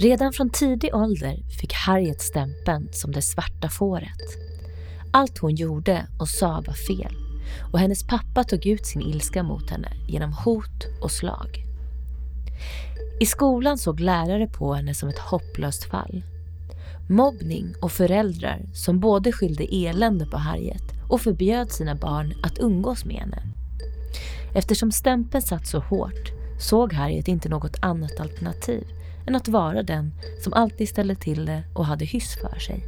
Redan från tidig ålder fick Harriet stämpeln som det svarta fåret. Allt hon gjorde och sa var fel och hennes pappa tog ut sin ilska mot henne genom hot och slag. I skolan såg lärare på henne som ett hopplöst fall. Mobbning och föräldrar som både skyllde elände på Harriet och förbjöd sina barn att umgås med henne. Eftersom stämpeln satt så hårt såg Harriet inte något annat alternativ än att vara den som alltid ställde till det och hade hyss för sig.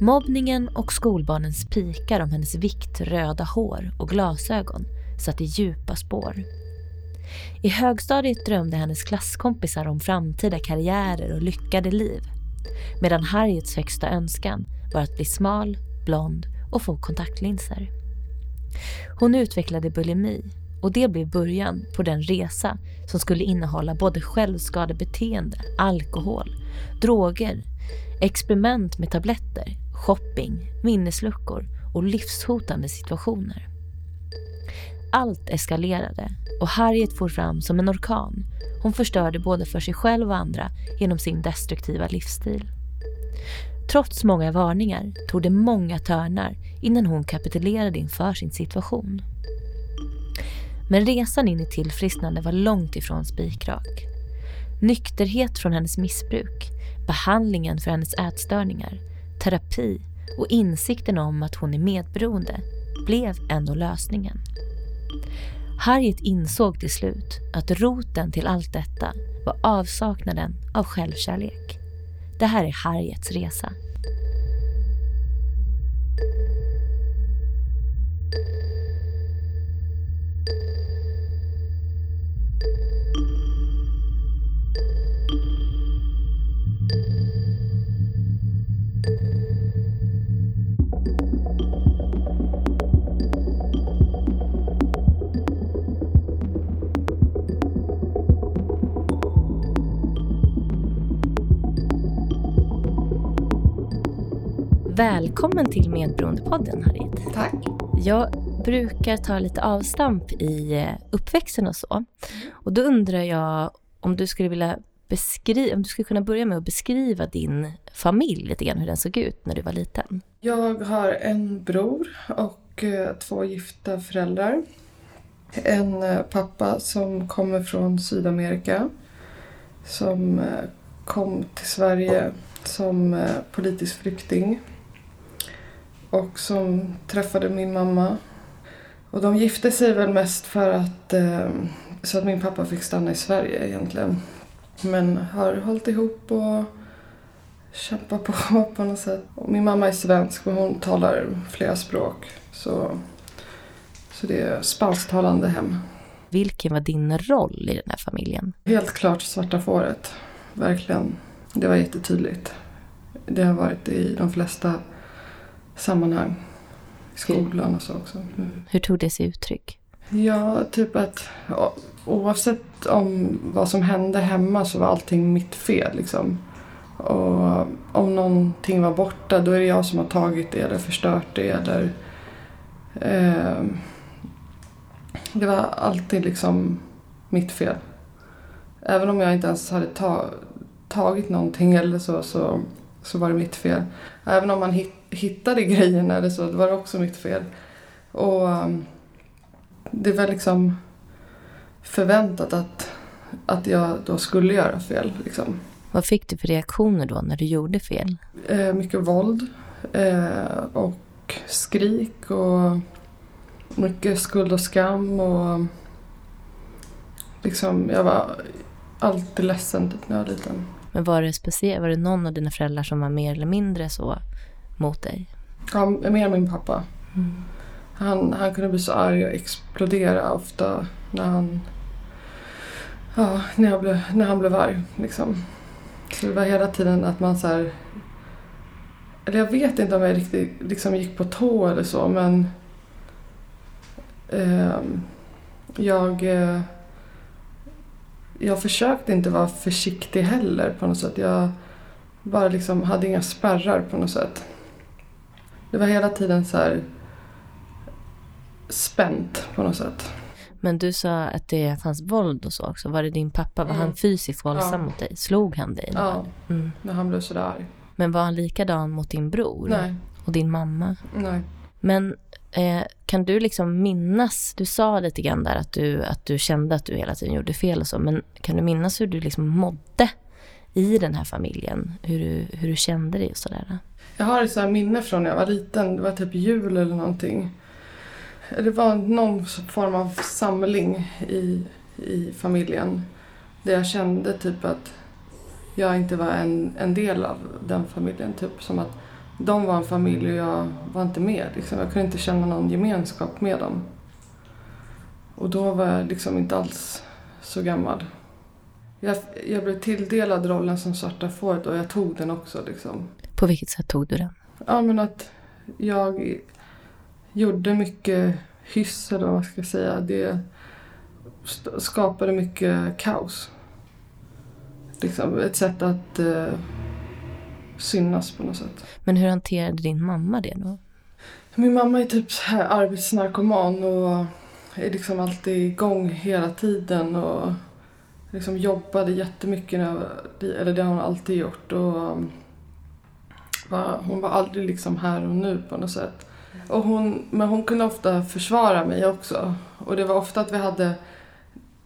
Mobbningen och skolbarnens pikar om hennes viktröda hår och glasögon satte djupa spår. I högstadiet drömde hennes klasskompisar om framtida karriärer och lyckade liv. Medan Harriets högsta önskan var att bli smal, blond och få kontaktlinser. Hon utvecklade bulimi och det blev början på den resa som skulle innehålla både självskadebeteende, alkohol, droger, experiment med tabletter, shopping, minnesluckor och livshotande situationer. Allt eskalerade och Harriet for fram som en orkan. Hon förstörde både för sig själv och andra genom sin destruktiva livsstil. Trots många varningar tog det många törnar innan hon kapitulerade inför sin situation. Men resan in i tillfrisknande var långt ifrån spikrak. Nykterhet från hennes missbruk, behandlingen för hennes ätstörningar, terapi och insikten om att hon är medberoende blev ändå lösningen. Harriet insåg till slut att roten till allt detta var avsaknaden av självkärlek. Det här är Harriets resa. Välkommen till Medberoendepodden Harriet. Tack. Jag brukar ta lite avstamp i eh, uppväxten och så. Och då undrar jag om du skulle vilja beskriva, om du skulle kunna börja med att beskriva din familj lite grann, hur den såg ut när du var liten. Jag har en bror och eh, två gifta föräldrar. En eh, pappa som kommer från Sydamerika som kom till Sverige som politisk flykting och som träffade min mamma. Och de gifte sig väl mest för att eh, så att min pappa fick stanna i Sverige egentligen. Men har hållit ihop och kämpat på på något sätt. Och min mamma är svensk och hon talar flera språk. Så, så det är spansktalande hem. Vilken var din roll i den här familjen? Helt klart svarta fåret. Verkligen. Det var jättetydligt. Det har varit i de flesta sammanhang. I skolan och så också. Mm. Hur tog det sig uttryck? Ja, typ att oavsett om vad som hände hemma så var allting mitt fel. Liksom. Och om någonting var borta då är det jag som har tagit det eller förstört det. Eller, eh, det var alltid liksom mitt fel. Även om jag inte ens hade ta, tagit någonting eller så, så, så var det mitt fel. Även om man hittade hittade grejerna eller så, det var också mitt fel. Och um, det var liksom förväntat att, att jag då skulle göra fel. Liksom. Vad fick du för reaktioner då när du gjorde fel? Eh, mycket våld eh, och skrik och mycket skuld och skam. Och liksom, jag var alltid ledsen typ, när jag var liten. Men var det speciellt? Var det någon av dina föräldrar som var mer eller mindre så mot dig? Ja, mer min pappa. Mm. Han, han kunde bli så arg och explodera ofta när han, ja, när, blev, när han blev arg. Liksom. Så det var hela tiden att man så här, Eller jag vet inte om jag riktigt liksom gick på tå eller så men eh, jag, eh, jag försökte inte vara försiktig heller på något sätt. Jag bara liksom hade inga spärrar på något sätt. Det var hela tiden så här spänt på något sätt. Men du sa att det fanns våld och så också. Var det din pappa? Var Mm. han fysiskt våldsam Ja. mot dig? Slog han dig? Ja, Mm. när han blev sådär arg. Men var han likadan mot din bror? Nej, Och din mamma? nej. Men eh, kan du liksom minnas, du sa lite grann där att du, att du kände att du hela tiden gjorde fel och så, men kan du minnas hur du liksom mådde i den här familjen? Hur du, hur du kände dig och sådär? Jag har ett så här minne från när jag var liten. Det var typ jul eller någonting. Det var någon form av samling i, i familjen. Där jag kände typ att jag inte var en, en del av den familjen. Typ som att de var en familj och jag var inte med. Liksom. Jag kunde inte känna någon gemenskap med dem. Och då var jag liksom inte alls så gammal. Jag, jag blev tilldelad rollen som svarta fåret och jag tog den också. Liksom. På vilket sätt tog du den? Ja, men att jag gjorde mycket hyss, eller vad man ska säga. Det skapade mycket kaos. Liksom ett sätt att eh, synas på något sätt. Men hur hanterade din mamma det då? Min mamma är typ så här arbetsnarkoman och är liksom alltid igång hela tiden och liksom jobbade jättemycket. När eller det har hon alltid gjort. Och, var, hon var aldrig liksom här och nu på något sätt. Och hon, men hon kunde ofta försvara mig också. Och det var ofta att vi hade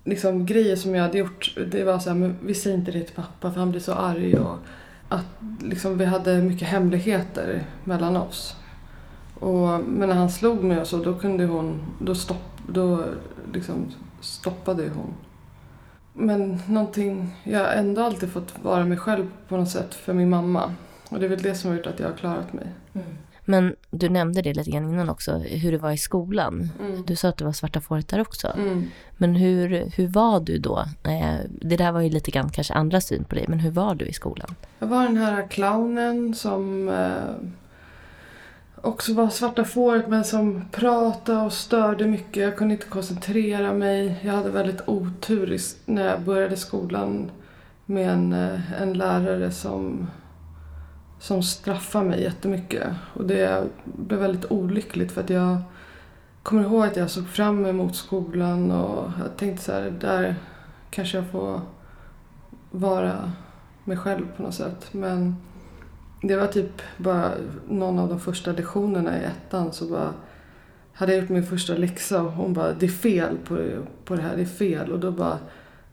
liksom grejer som jag hade gjort. Det var så här, men vi säger inte det till pappa för han blir så arg. Och att liksom vi hade mycket hemligheter mellan oss. Och, men när han slog mig och så, då kunde hon, då, stopp, då liksom stoppade hon. Men någonting, jag har ändå alltid fått vara mig själv på något sätt för min mamma. Och det är väl det som har gjort att jag har klarat mig. Men du nämnde det lite grann innan också, hur det var i skolan. Du sa att du var svarta fåret där också. Mm. Men hur, hur var du då? Eh, det där var ju lite grann kanske andra syn på dig, men hur var du i skolan? Jag var den här clownen som eh, också var svarta fåret men som pratade och störde mycket. Jag kunde inte koncentrera mig. Jag hade väldigt otur när jag började skolan med en, eh, en lärare som, som straffar mig jättemycket. Och det blev väldigt olyckligt för att jag kommer ihåg att jag såg fram emot skolan och jag tänkte så här, där kanske jag får vara mig själv på något sätt. Men det var typ bara någon av de första lektionerna i ettan så bara hade jag gjort min första läxa och hon bara det är fel på, på det här, det är fel. Och då bara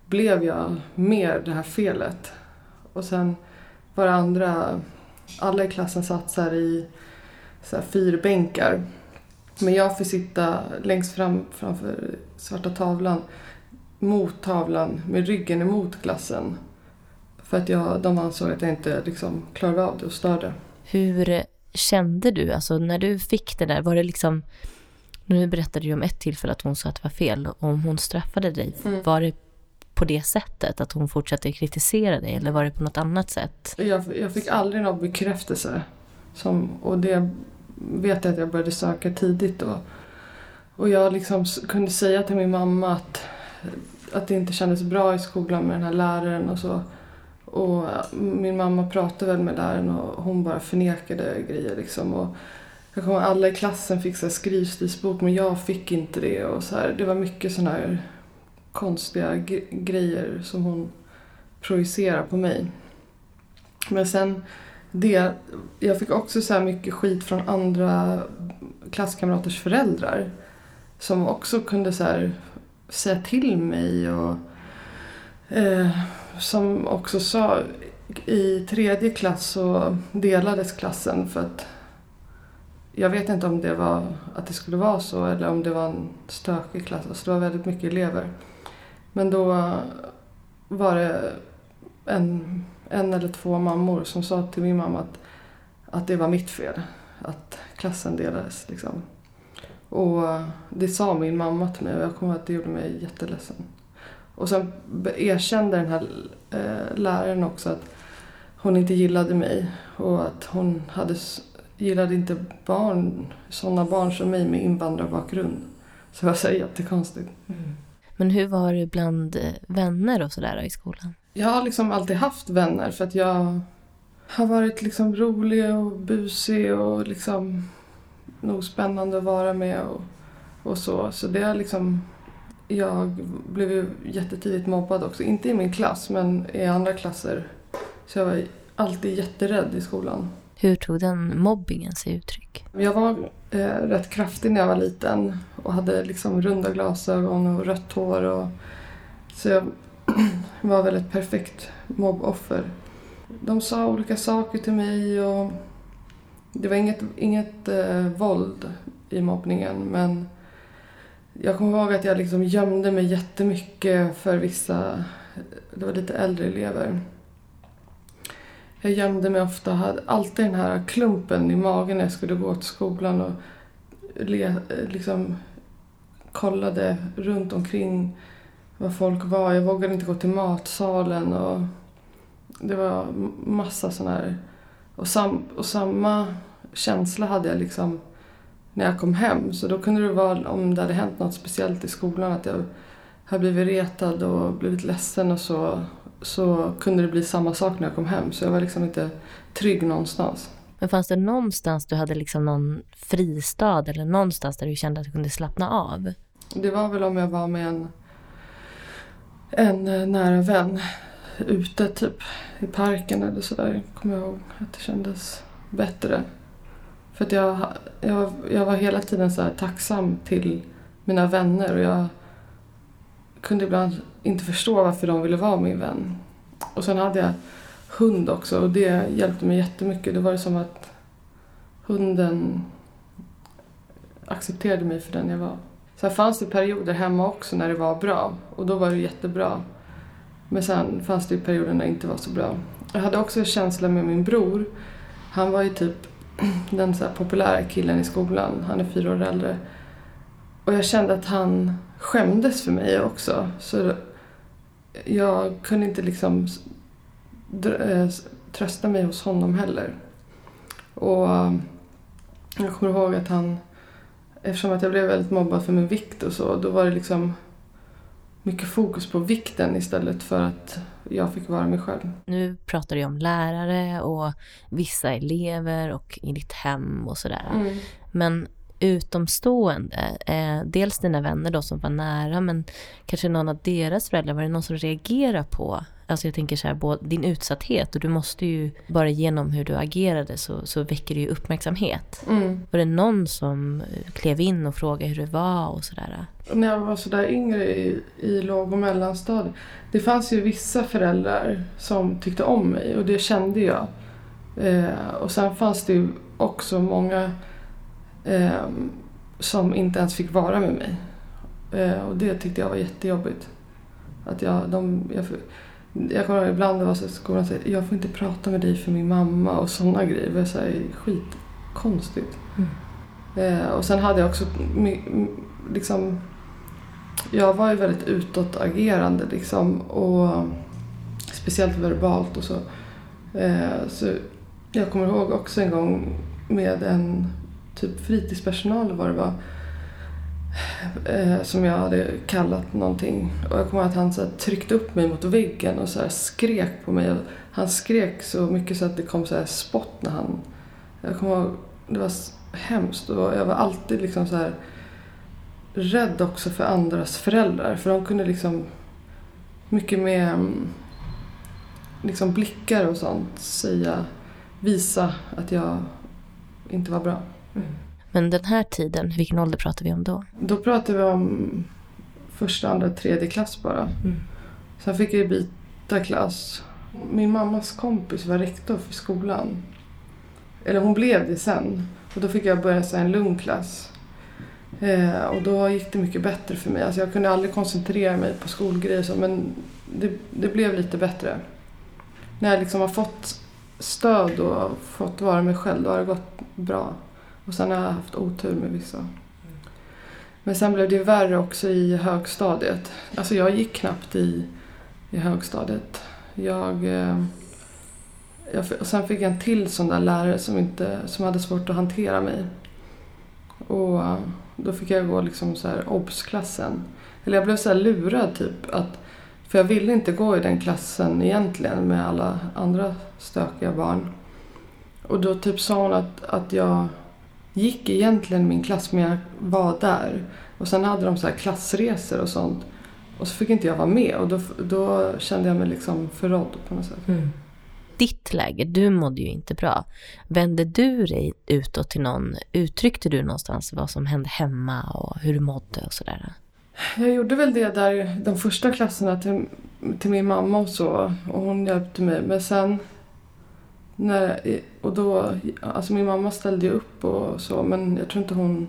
blev jag mer det här felet. Och sen var det andra, alla i klassen satt så här i så här fyrbänkar. Men jag fick sitta längst fram framför svarta tavlan mot tavlan med ryggen emot klassen. För att jag, de ansåg att jag inte liksom klarade av det och störde. Hur kände du, alltså när du fick det där, var det liksom, nu berättade du om ett tillfälle att hon sa att det var fel, om hon straffade dig, Mm. var det på det sättet, att hon fortsatte kritisera dig, eller var det på något annat sätt? Jag, jag fick aldrig någon bekräftelse. Som, och det vet jag att jag började söka tidigt då. Och jag liksom kunde säga till min mamma att, att det inte kändes bra i skolan med den här läraren och så. Och min mamma pratade väl med läraren och hon bara förnekade grejer liksom. Och jag kommer alla i klassen fick så här skrivstilsbok men jag fick inte det. Och så här, det var mycket sådana här konstiga grejer som hon projicerar på mig. Men sen det, jag fick också så här mycket skit från andra klasskamraters föräldrar. Som också kunde så här säga till mig och eh, som också sa i tredje klass så delades klassen för att jag vet inte om det var att det skulle vara så eller om det var en stökig klass. Alltså det var väldigt mycket elever. Men då var det en, en eller två mammor som sa till min mamma att, att det var mitt fel. Att klassen delades liksom. Och det sa min mamma till mig och jag kommer att det gjorde mig jätteledsen. Och sen erkände den här eh, läraren också att hon inte gillade mig och att hon hade, gillade inte barn, sådana barn som mig med invandrarbakgrund. Så det var så här jättekonstigt. Mm. Men hur var det bland eh, vänner och sådär i skolan? Jag har liksom alltid haft vänner för att jag har varit liksom rolig och busig och liksom nog spännande att vara med och, och så. Så det har liksom jag blev ju jättetidigt mobbad också. Inte i min klass, men i andra klasser. Så jag var alltid jätterädd i skolan. Hur tog den mobbingen sig uttryck? Jag var eh, rätt kraftig när jag var liten och hade liksom runda glasögon och rött hår. Och, så jag var väl ett perfekt mobboffer. De sa olika saker till mig och det var inget, inget eh, våld i mobbningen men jag kommer ihåg att jag liksom gömde mig jättemycket för vissa, det var lite äldre elever. Jag gömde mig ofta och hade alltid den här klumpen i magen när jag skulle gå till skolan och le, liksom kollade runt omkring var folk var. Jag vågade inte gå till matsalen och det var massa sådana här... Och, sam, och samma känsla hade jag liksom när jag kom hem. Så då kunde det vara om det hade hänt något speciellt i skolan, att jag hade blivit retad och blivit ledsen och så, så kunde det bli samma sak när jag kom hem. Så jag var liksom inte trygg någonstans. Men fanns det någonstans du hade liksom någon fristad eller någonstans där du kände att du kunde slappna av? Det var väl om jag var med en, en eh, nära vän ute typ i parken eller sådär. Kommer jag ihåg att det kändes bättre. För att jag, jag, jag var hela tiden så tacksam till mina vänner och jag kunde ibland inte förstå varför de ville vara min vän. Och sen hade jag hund också och det hjälpte mig jättemycket. Det var som att hunden accepterade mig för den jag var. Sen fanns det perioder hemma också när det var bra och då var det jättebra. Men sen fanns det perioder när det inte var så bra. Jag hade också en känsla med min bror. Han var ju typ den så populära killen i skolan. Han är fyra år äldre. Och jag kände att han skämdes för mig också. Så jag kunde inte liksom eh, trösta mig hos honom heller. Och jag kommer ihåg att han, eftersom att jag blev väldigt mobbad för min vikt och så, då var det liksom mycket fokus på vikten istället för att jag fick vara mig själv. Nu pratar du om lärare och vissa elever och i ditt hem och sådär. Mm. Men utomstående, eh, dels dina vänner då som var nära men kanske någon av deras föräldrar, var det någon som reagerade på Alltså jag tänker så här, både din utsatthet och du måste ju, bara genom hur du agerade så, så väcker det ju uppmärksamhet. Mm. Var det någon som klev in och frågade hur det var och sådär? När jag var sådär yngre i, i låg och mellanstadiet. Det fanns ju vissa föräldrar som tyckte om mig och det kände jag. Eh, och sen fanns det ju också många eh, som inte ens fick vara med mig. Eh, och det tyckte jag var jättejobbigt. Att jag, de, jag, jag kommer ihåg ibland det var så att skolan sa jag får inte prata med dig för min mamma och sådana grejer. Det var så här skitkonstigt. Mm. Eh, och sen hade jag också liksom jag var ju väldigt utåtagerande liksom och speciellt verbalt och så. Eh, så jag kommer ihåg också en gång med en typ fritidspersonal vad det var eh, som jag hade kallat någonting. Och jag kommer ihåg att han så här, tryckte upp mig mot väggen och så här, skrek på mig. Han skrek så mycket så att det kom så här spott när han... Jag kommer ihåg, det var hemskt och jag var alltid liksom så här rädd också för andras föräldrar. För de kunde liksom mycket med mm, liksom blickar och sånt säga, visa att jag inte var bra. Mm. Men den här tiden, vilken ålder pratar vi om då? Då pratar vi om första, andra, tredje klass bara. Mm. Sen fick jag byta klass. Min mammas kompis var rektor för skolan. Eller hon blev det sen. Och då fick jag börja i en lugn klass. Eh, och då gick det mycket bättre för mig. Alltså jag kunde aldrig koncentrera mig på skolgrejer så, men det, det blev lite bättre. När jag liksom har fått stöd och fått vara mig själv, då har det gått bra. Och sen har jag haft otur med vissa. Men sen blev det värre också i högstadiet. Alltså jag gick knappt i, i högstadiet. Jag, eh, jag, och sen fick jag en till sån där lärare som, inte, som hade svårt att hantera mig. Och eh, då fick jag gå liksom så här obs-klassen. Eller jag blev så lurad typ. Att, för jag ville inte gå i den klassen egentligen med alla andra stökiga barn. Och då typ sa hon att, att jag gick egentligen min klass men jag var där. Och sen hade de så klassresor och sånt. Och så fick inte jag vara med och då, då kände jag mig liksom förrådd på något sätt. Mm. Ditt läge, du mådde ju inte bra. Vände du dig utåt till någon? Uttryckte du någonstans vad som hände hemma och hur du mådde och sådär? Jag gjorde väl det där de första klasserna till, till min mamma och så. Och hon hjälpte mig. Men sen... När, och då, alltså min mamma ställde ju upp och så men jag tror inte hon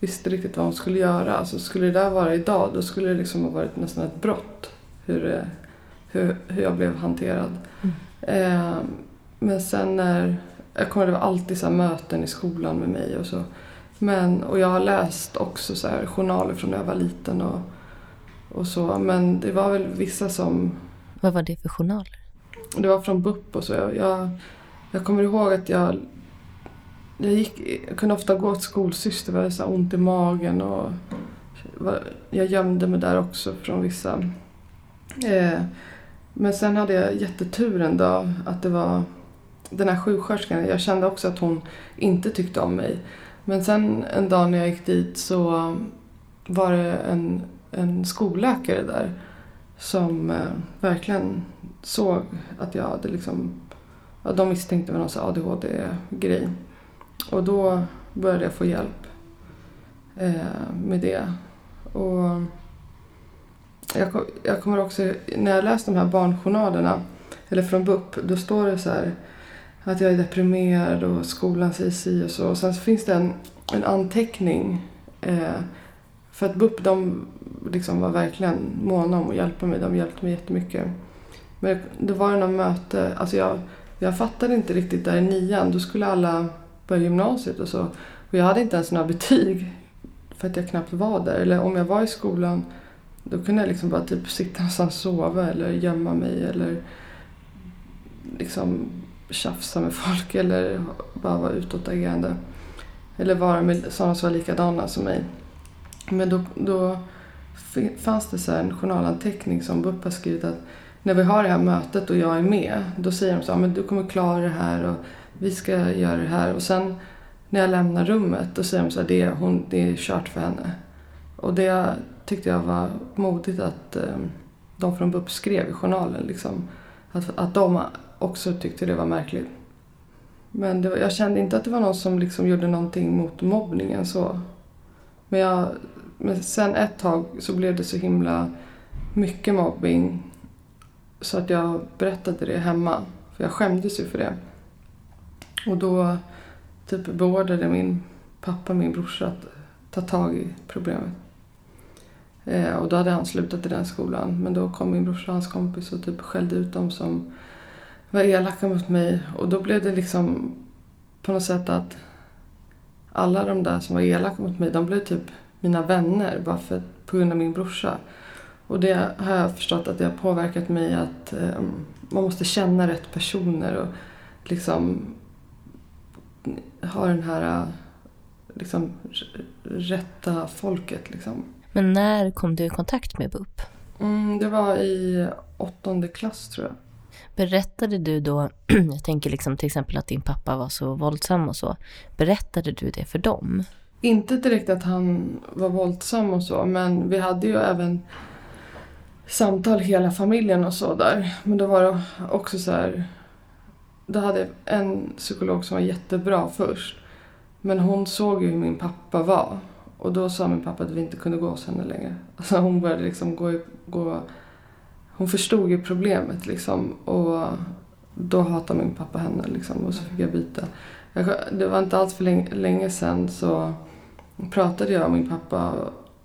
visste riktigt vad hon skulle göra. Alltså skulle det där vara idag då skulle det liksom ha varit nästan ett brott. Hur, hur, hur jag blev hanterad. Mm. Eh, men sen när... Jag kommer det var alltid så möten i skolan med mig och så. Men, och jag har läst också så här, journaler från när jag var liten och, och så. Men det var väl vissa som... Vad var det för journaler? Det var från BUP och så. Jag, jag, jag kommer ihåg att jag... Jag, gick, jag kunde ofta gå till skolsyster, det var så ont i magen och jag gömde mig där också från vissa. Eh, men sen hade jag jätteturen dag att det var den här sjuksköterskan. Jag kände också att hon inte tyckte om mig. Men sen en dag när jag gick dit så var det en, en skolläkare där som eh, verkligen såg att jag hade liksom... Ja, de misstänkte mig någon ADHD-grej. Och då började jag få hjälp eh, med det. Och jag, jag kommer också, när jag läste de här barnjournalerna, eller från BUP, då står det så här att jag är deprimerad och skolan säger si och så. Och sen så finns det en, en anteckning. Eh, för att BUP de liksom var verkligen måna om att hjälpa mig. De hjälpte mig jättemycket. Men det var något möte. Alltså jag, jag fattade inte riktigt där i nian. Då skulle alla börja gymnasiet och så. Och jag hade inte ens några betyg. För att jag knappt var där. Eller om jag var i skolan då kunde jag liksom bara typ sitta någonstans och sova eller gömma mig eller liksom tjafsa med folk eller bara vara utåtagerande. Eller vara med sådana som var likadana som mig. Men då, då fanns det så en journalanteckning som BUP har skrivit att när vi har det här mötet och jag är med, då säger de så här, du kommer klara det här och vi ska göra det här. Och sen när jag lämnar rummet, då säger de så här, det, hon, det är kört för henne. Och det tyckte jag var modigt att eh, de från BUP skrev i journalen. Liksom, att, att de också tyckte det var märkligt. Men var, jag kände inte att det var någon som liksom gjorde någonting mot mobbningen så. Men, jag, men sen ett tag så blev det så himla mycket mobbing så att jag berättade det hemma. För jag skämdes ju för det. Och då typ beordrade min pappa min brorsa att ta tag i problemet. Eh, och då hade han slutat i den skolan. Men då kom min brorsa och hans kompis och typ skällde ut dem som var elaka mot mig. Och då blev det liksom på något sätt att alla de där som var elaka mot mig, de blev typ mina vänner bara för, på grund av min brorsa. Och det har jag förstått att det har påverkat mig att eh, man måste känna rätt personer och liksom ha den här liksom rätta folket liksom. Men när kom du i kontakt med BUP? Mm, det var i åttonde klass tror jag. Berättade du då, jag tänker liksom till exempel att din pappa var så våldsam och så. Berättade du det för dem? Inte direkt att han var våldsam och så, men vi hade ju även samtal hela familjen och så där. Men då var det också så här, då hade jag en psykolog som var jättebra först. Men hon såg ju hur min pappa var. Och då sa min pappa att vi inte kunde gå hos henne längre. Alltså hon började liksom gå, gå hon förstod ju problemet liksom. Och då hatade min pappa henne liksom. Och så fick jag byta. Jag, det var inte alls för länge, länge sedan så pratade jag och min pappa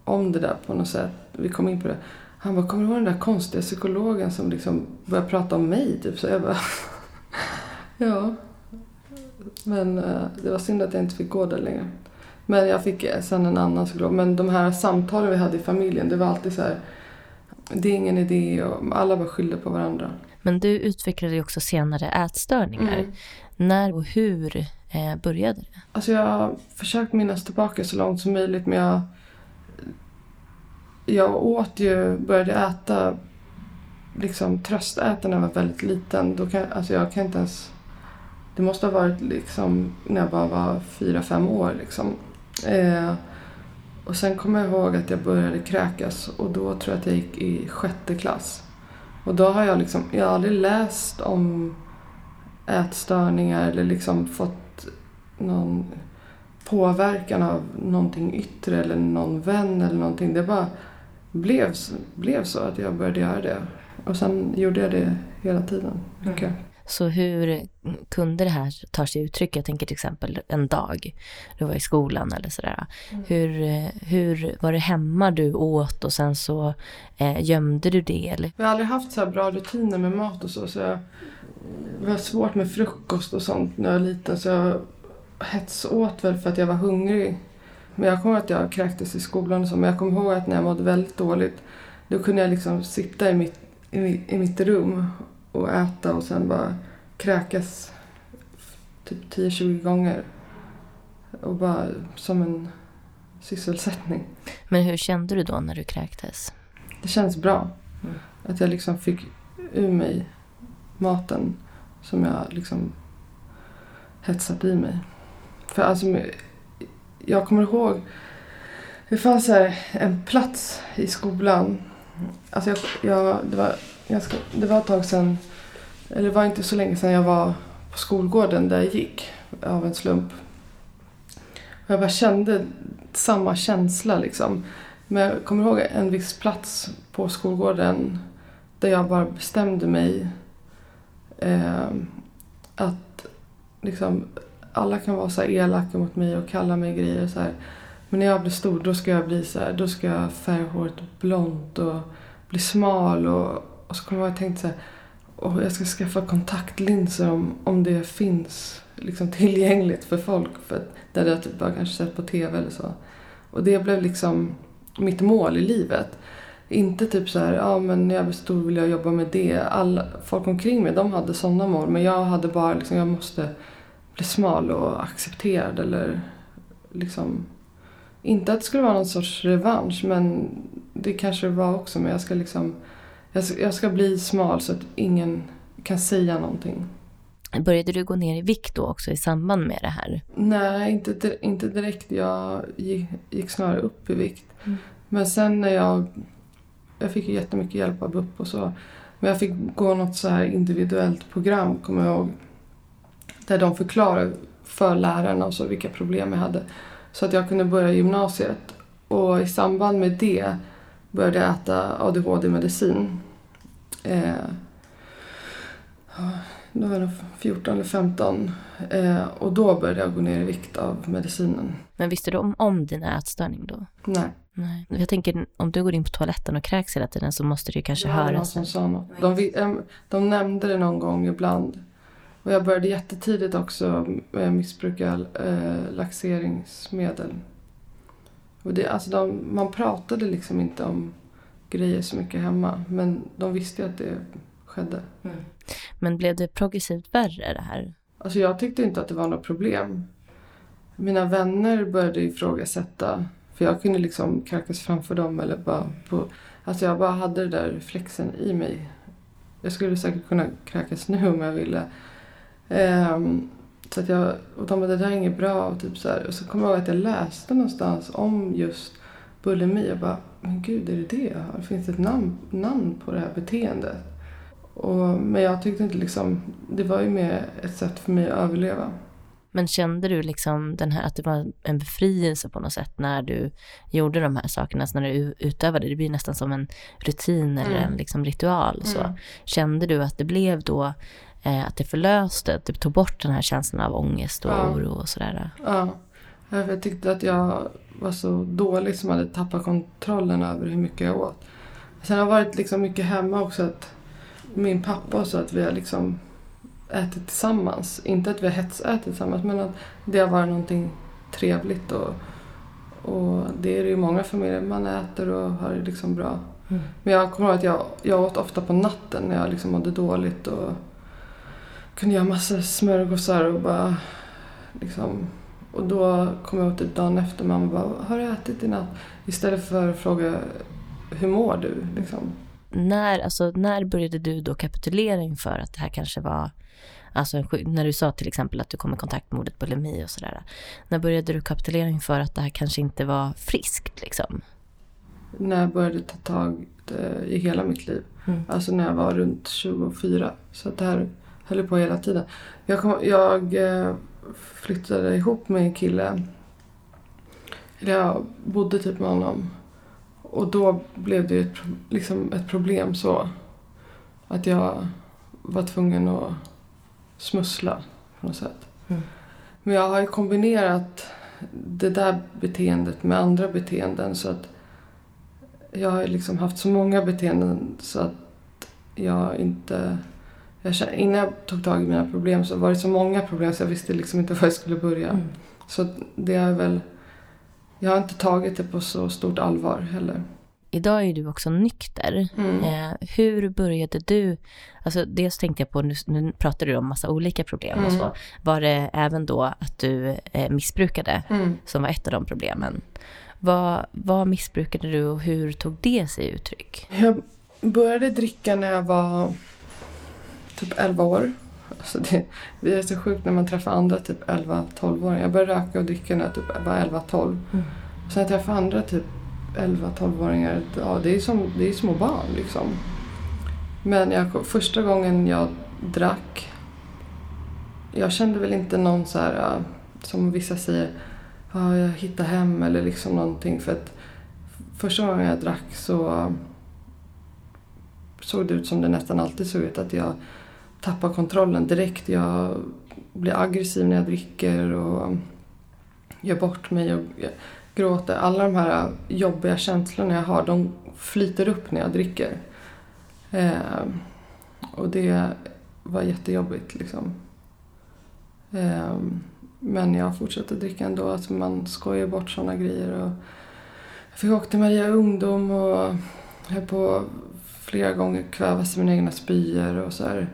om det där på något sätt. Vi kom in på det. Han bara, kommer du ihåg den där konstiga psykologen som liksom började prata om mig? Typ. Så jag bara, ja. Men eh, det var synd att jag inte fick gå där längre. Men jag fick eh, sen en annan psykolog. Men de här samtalen vi hade i familjen, det var alltid så här. Det är ingen idé och alla bara skyllde på varandra. Men du utvecklade ju också senare ätstörningar. Mm. När och hur eh, började det? Alltså jag har försökt minnas tillbaka så långt som möjligt men jag... Jag åt ju, började äta liksom tröstäta när jag var väldigt liten. Då kan, alltså jag kan inte ens... Det måste ha varit liksom när jag bara var fyra, fem år. Liksom. Eh, och sen kommer jag ihåg att jag började kräkas och då tror jag att jag gick i sjätte klass. Och då har jag liksom, jag har aldrig läst om ätstörningar eller liksom fått någon påverkan av någonting yttre eller någon vän eller någonting. Det bara blev, blev så att jag började göra det. Och sen gjorde jag det hela tiden. Mycket. Mm. Så hur kunde det här ta sig uttryck? Jag tänker till exempel en dag, du var i skolan eller sådär. Mm. Hur, hur var det hemma du åt och sen så eh, gömde du det? Eller? Jag har aldrig haft så bra rutiner med mat och så. så jag, det var svårt med frukost och sånt när jag var liten. Så jag hetsåt väl för att jag var hungrig. Men jag kommer ihåg att jag kräktes i skolan och så. Men jag kommer ihåg att när jag mådde väldigt dåligt. Då kunde jag liksom sitta i mitt, i, i mitt rum och äta och sen bara kräkas typ 10-20 gånger. Och bara som en sysselsättning. Men hur kände du då när du kräktes? Det känns bra. Mm. Att jag liksom fick ur mig maten som jag liksom hetsat i mig. För alltså, jag kommer ihåg, det fanns här en plats i skolan. Alltså jag, jag, det, var ganska, det var ett tag sedan, eller det var inte så länge sedan jag var på skolgården där jag gick av en slump. Och jag bara kände samma känsla liksom. Men jag kommer ihåg en viss plats på skolgården där jag bara bestämde mig eh, att liksom alla kan vara så här elaka mot mig och kalla mig grejer så här. Men när jag blir stor då ska jag bli så här, då ska jag färga håret blont och bli smal och, och så kommer jag att tänkt så här, och jag ska skaffa kontaktlinser om, om det finns liksom tillgängligt för folk. För det hade jag typ bara kanske sett på TV eller så. Och det blev liksom mitt mål i livet. Inte typ så här, ja men när jag blir stor vill jag jobba med det. Alla, folk omkring mig de hade sådana mål. Men jag hade bara liksom, jag måste bli smal och accepterad eller liksom... Inte att det skulle vara någon sorts revansch men det kanske det var också. Men jag ska liksom... Jag ska, jag ska bli smal så att ingen kan säga någonting. Började du gå ner i vikt då också i samband med det här? Nej, inte, inte direkt. Jag gick, gick snarare upp i vikt. Mm. Men sen när jag... Jag fick ju jättemycket hjälp av BUP och så. Men jag fick gå något så här individuellt program, kommer jag ihåg. Där de förklarade för lärarna och så vilka problem jag hade. Så att jag kunde börja gymnasiet. Och i samband med det började jag äta ADHD-medicin. Eh, då var jag 14 eller 15. Eh, och då började jag gå ner i vikt av medicinen. Men visste du om, om din ätstörning då? Nej. Nej. Jag tänker om du går in på toaletten och kräks hela tiden så måste ju kanske ja, höras. Någon som sa något. De, de nämnde det någon gång ibland. Och jag började jättetidigt också missbruka eh, laxeringsmedel. Och det, alltså de, man pratade liksom inte om grejer så mycket hemma. Men de visste ju att det skedde. Mm. Men blev det progressivt värre det här? Alltså jag tyckte inte att det var något problem. Mina vänner började ifrågasätta. För jag kunde liksom kräkas framför dem eller bara på... Alltså jag bara hade det där reflexen i mig. Jag skulle säkert kunna kräkas nu om jag ville. Um, så att jag, och de bara, det där är inget bra. Och, typ så här. och så kommer jag ihåg att jag läste någonstans om just bulimi. Jag bara, men gud, är det det jag har? Finns det ett namn, namn på det här beteendet? Och, men jag tyckte inte liksom, det var ju mer ett sätt för mig att överleva. Men kände du liksom den här, att det var en befrielse på något sätt när du gjorde de här sakerna, alltså när du utövade? Det blir nästan som en rutin eller mm. en liksom ritual. Så. Mm. Kände du att det blev då eh, att det förlöste, det tog bort den här känslan av ångest och ja. oro och sådär. Ja, jag tyckte att jag var så dålig som hade tappat kontrollen över hur mycket jag åt. Sen har det varit liksom mycket hemma också att min pappa och så att vi har liksom ätit tillsammans. Inte att vi har hetsätit tillsammans men att det har varit någonting trevligt och, och det är det ju många familjer. Man äter och har det liksom bra. Mm. Men jag kommer ihåg att jag, jag åt ofta på natten när jag liksom mådde dåligt och kunde göra massa smörgåsar och bara liksom... Och då kom jag åt typ dagen efter mamma bara, har du ätit i natt? Istället för att fråga, hur mår du? Liksom. När, alltså, när började du då kapitulera inför att det här kanske var Alltså när du sa till exempel att du kom i kontakt med ordet bulimi och sådär. När började du kapitulera inför att det här kanske inte var friskt liksom? När jag började ta tag i hela mitt liv. Mm. Alltså när jag var runt 24. Så det här höll på hela tiden. Jag, kom, jag eh, flyttade ihop med en kille. Jag bodde typ med honom. Och då blev det ett, liksom ett problem så. Att jag var tvungen att smussla på något sätt. Mm. Men jag har ju kombinerat det där beteendet med andra beteenden så att jag har liksom haft så många beteenden så att jag inte... Jag innan jag tog tag i mina problem så var det så många problem så jag visste liksom inte var jag skulle börja. Mm. Så det är väl... Jag har inte tagit det på så stort allvar heller. Idag är du också nykter. Mm. Eh, hur började du? Alltså dels tänkte jag på, nu, nu pratar du om massa olika problem mm. och så. Var det även då att du eh, missbrukade mm. som var ett av de problemen? Vad, vad missbrukade du och hur tog det sig uttryck? Jag började dricka när jag var typ 11 år. Alltså det, det är så sjukt när man träffar andra typ 11-12-åringar. Jag började röka och dricka när jag typ var 11-12. Mm. Sen träffade andra typ 11-12-åringar, ja det är, som, det är små barn liksom. Men jag, första gången jag drack, jag kände väl inte någon så här, som vissa säger, ja, jag hittade hem eller liksom någonting. För att första gången jag drack så såg det ut som det nästan alltid såg ut. Att jag tappar kontrollen direkt. Jag blir aggressiv när jag dricker och gör bort mig och gråter. Alla de här jobbiga känslorna jag har, de flyter upp när jag dricker. Eh, och det var jättejobbigt liksom. Eh, men jag fortsatte dricka ändå. Alltså man skojar bort sådana grejer. Och jag fick åka till Maria Ungdom och höll på flera gånger kvävas i mina egna spyor och så här.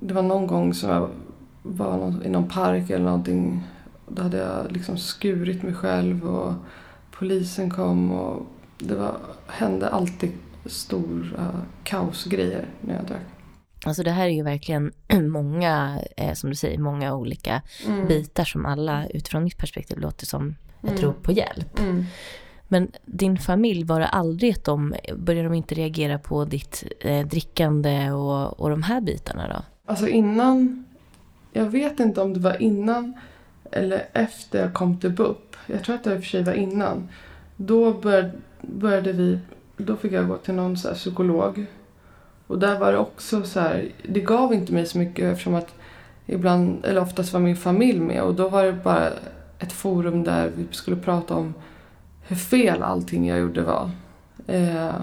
Det var någon gång som jag var i någon park eller någonting. Då hade jag liksom skurit mig själv och polisen kom och det var, hände alltid stora kaosgrejer när jag drack. Alltså det här är ju verkligen många, eh, som du säger, många olika mm. bitar som alla utifrån mitt perspektiv låter som ett mm. rop på hjälp. Mm. Men din familj, var det aldrig att de, började de inte reagera på ditt eh, drickande och, och de här bitarna då? Alltså innan, jag vet inte om det var innan eller efter jag kom typ till BUP. Jag tror att det i och för sig var innan. Då började, började vi, då fick jag gå till någon så psykolog och där var det också så här, det gav inte mig så mycket eftersom att ibland, eller oftast var min familj med och då var det bara ett forum där vi skulle prata om hur fel allting jag gjorde var. Eh,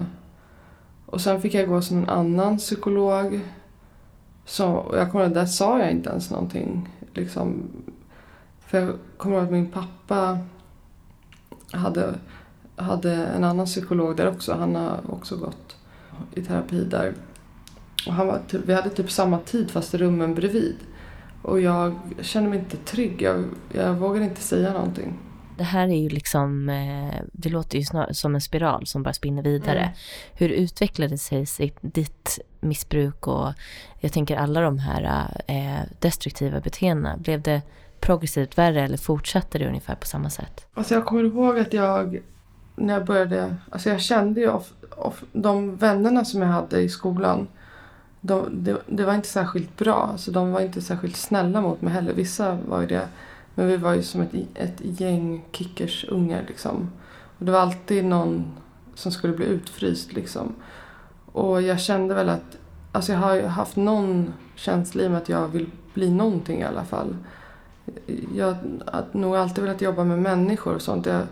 och sen fick jag gå hos en annan psykolog. Så, jag kommer ihåg, där sa jag inte ens någonting. Liksom, för jag kommer ihåg att min pappa hade, hade en annan psykolog där också. Han har också gått i terapi där. Och han var typ, vi hade typ samma tid fast i rummen bredvid. Och jag kände mig inte trygg. Jag, jag vågade inte säga någonting. Det här är ju liksom, eh, det låter ju snarare som en spiral som bara spinner vidare. Mm. Hur utvecklade sig ditt missbruk och jag tänker alla de här eh, destruktiva beteendena? Blev det progressivt värre eller fortsatte det ungefär på samma sätt? Alltså jag kommer ihåg att jag, när jag började, alltså jag kände ju of, of, de vännerna som jag hade i skolan de, det, det, var inte särskilt bra. Alltså, de var inte särskilt snälla mot mig heller. Vissa var ju det. Men vi var ju som ett, ett gäng kickersungar liksom. Och det var alltid någon som skulle bli utfryst liksom. Och jag kände väl att, alltså jag har ju haft någon känsla i mig att jag vill bli någonting i alla fall. Jag har nog alltid velat jobba med människor och sånt. Jag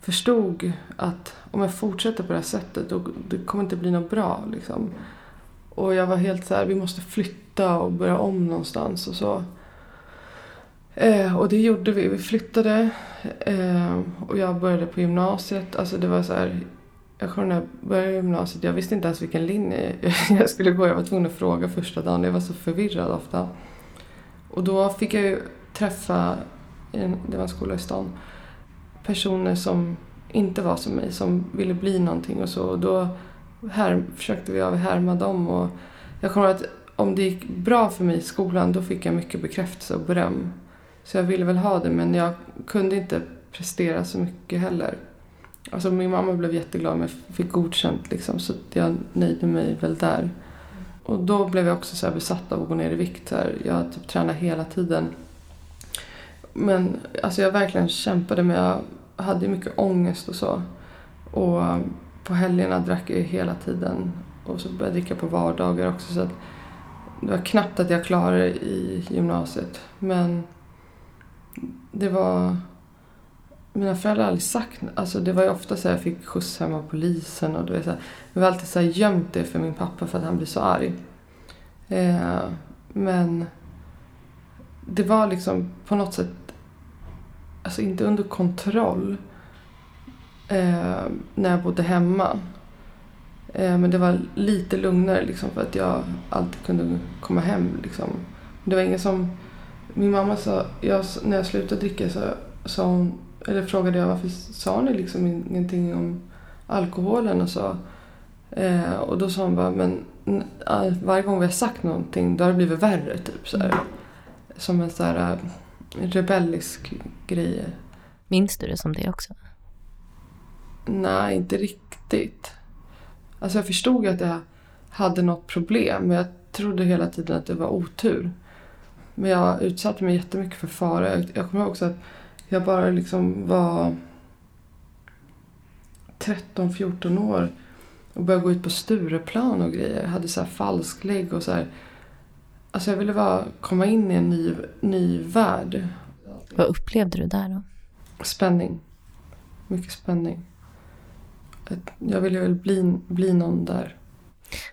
förstod att om jag fortsätter på det här sättet då det kommer inte bli något bra liksom. Och jag var helt så här, vi måste flytta och börja om någonstans och så. Eh, och det gjorde vi. Vi flyttade eh, och jag började på gymnasiet. Alltså det var så här, jag kommer när jag började gymnasiet, jag visste inte ens vilken linje jag skulle gå. Jag var tvungen att fråga första dagen. Jag var så förvirrad ofta. Och då fick jag ju träffa, det var en skola i stan, personer som inte var som mig, som ville bli någonting och så. Och då här, försökte vi härma dem. Och jag kommer att om det gick bra för mig i skolan då fick jag mycket bekräftelse och beröm. Så jag ville väl ha det men jag kunde inte prestera så mycket heller. Alltså min mamma blev jätteglad om jag fick godkänt liksom, så jag nöjde mig väl där. Och då blev jag också så besatt av att gå ner i vikt. Här. Jag typ tränade hela tiden. Men alltså jag verkligen kämpade men jag hade mycket ångest och så. Och um, på helgerna drack jag hela tiden. Och så började jag dricka på vardagar också. Så det var knappt att jag klarade det i gymnasiet. Men det var... Mina föräldrar har aldrig sagt... Alltså det var ju ofta så att jag fick skjuts hem av polisen. Och det, var så här, jag har alltid så här gömt det för min pappa för att han blir så arg. Eh, men det var liksom på något sätt... Alltså inte under kontroll eh, när jag bodde hemma. Eh, men det var lite lugnare liksom för att jag alltid kunde komma hem. Liksom. Det var ingen som... Min mamma sa, jag, när jag slutade dricka så sa hon, eller frågade jag varför sa ni liksom ingenting om alkoholen och så. Eh, och då sa hon bara, men varje gång vi har sagt någonting då har det blivit värre typ så här. Som en så här eh, rebellisk grej. Minns du det som det också? Nej, inte riktigt. Alltså jag förstod att jag hade något problem men jag trodde hela tiden att det var otur. Men jag utsatte mig jättemycket för fara. Jag kommer ihåg också att jag bara liksom var 13-14 år och började gå ut på Stureplan och grejer. Jag hade så här falsklägg och så här. Alltså jag ville bara komma in i en ny, ny värld. Vad upplevde du där då? Spänning. Mycket spänning jag ville väl bli, bli någon där.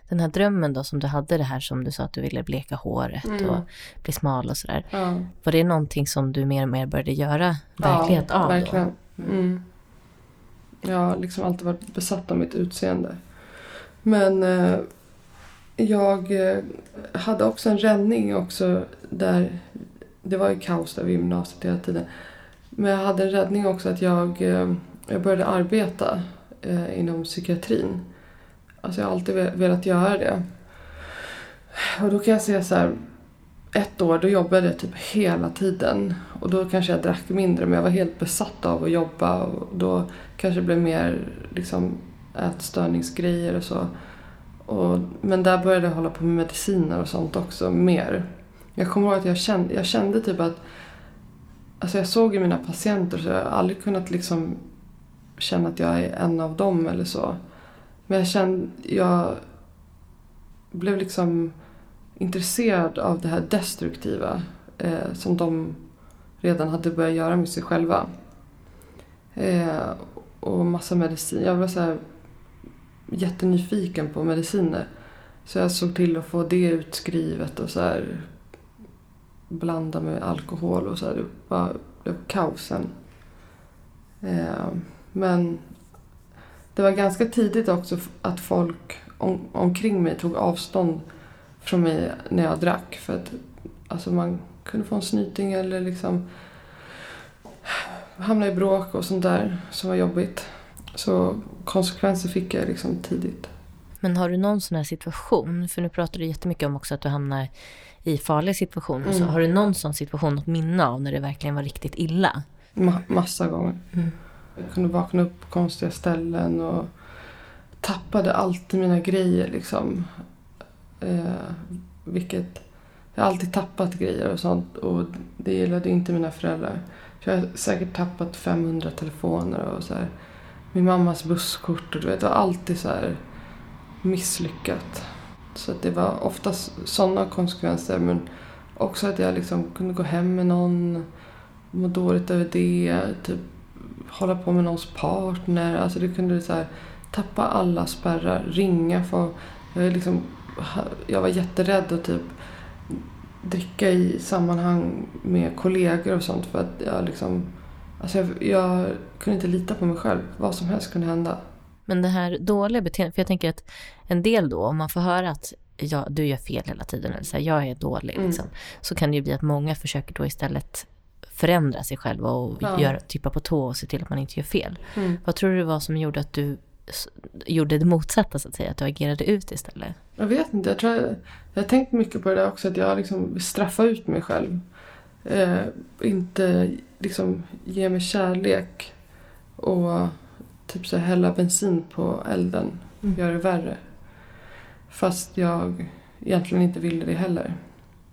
Den här drömmen då som du hade, det här som du sa att du ville bleka håret mm. och bli smal och sådär. Ja. Var det någonting som du mer och mer började göra verklighet ja, av? verkligen. Mm. Jag har liksom alltid varit besatt av mitt utseende. Men eh, jag eh, hade också en räddning också där, det var ju kaos där vid gymnasiet hela tiden. Men jag hade en räddning också att jag, eh, jag började arbeta eh, inom psykiatrin. Alltså jag har alltid velat göra det. Och då kan jag säga så här, ett år då jobbade jag typ hela tiden. Och då kanske jag drack mindre men jag var helt besatt av att jobba. Och då kanske det blev mer liksom ätstörningsgrejer och så. Och, men där började jag hålla på med mediciner och sånt också mer. Jag kommer ihåg att jag kände, jag kände typ att Alltså jag såg ju mina patienter så jag har aldrig kunnat liksom känna att jag är en av dem eller så. Men jag kände, jag blev liksom intresserad av det här destruktiva eh, som de redan hade börjat göra med sig själva. Eh, och massa medicin. Jag var så här jättenyfiken på mediciner. Så jag såg till att få det utskrivet och så här blanda med alkohol och så här. Det var, det var kaosen. Eh, men det var ganska tidigt också att folk om, omkring mig tog avstånd från mig när jag drack. För att alltså man kunde få en snyting eller liksom hamna i bråk och sånt där som var jobbigt. Så konsekvenser fick jag liksom tidigt. Men har du någon sån här situation, för nu pratar du jättemycket om också att du hamnar i farliga situationer. Mm. Så har du någon sån situation, något minne av när det verkligen var riktigt illa? Ma massa gånger. Mm. Jag kunde vakna upp på konstiga ställen och tappade alltid mina grejer liksom. Eh, vilket... Jag har alltid tappat grejer och sånt och det gillade inte mina föräldrar. jag har säkert tappat 500 telefoner och så här. Min mammas busskort och du vet, det var alltid så här misslyckat. Så det var oftast sådana konsekvenser men också att jag liksom kunde gå hem med någon, må dåligt över det, typ hålla på med någons partner. Alltså det kunde så här, tappa alla spärrar, ringa. För, jag, liksom, jag var jätterädd att typ dricka i sammanhang med kollegor och sånt för att jag liksom... Alltså jag, jag kunde inte lita på mig själv. Vad som helst kunde hända. Men det här dåliga beteendet, för jag tänker att en del då, om man får höra att ja, du gör fel hela tiden, eller så här, jag är dålig, mm. liksom, så kan det ju bli att många försöker då istället förändra sig själva och ja. göra, tippa på tå och se till att man inte gör fel. Mm. Vad tror du det var som gjorde att du gjorde det motsatta så att säga, att du agerade ut istället? Jag vet inte. Jag, tror jag, jag har tänkt mycket på det där också. Att jag liksom vill straffa ut mig själv. Eh, inte liksom ge mig kärlek. Och typ så här, hälla bensin på elden. Mm. Göra det värre. Fast jag egentligen inte ville det heller.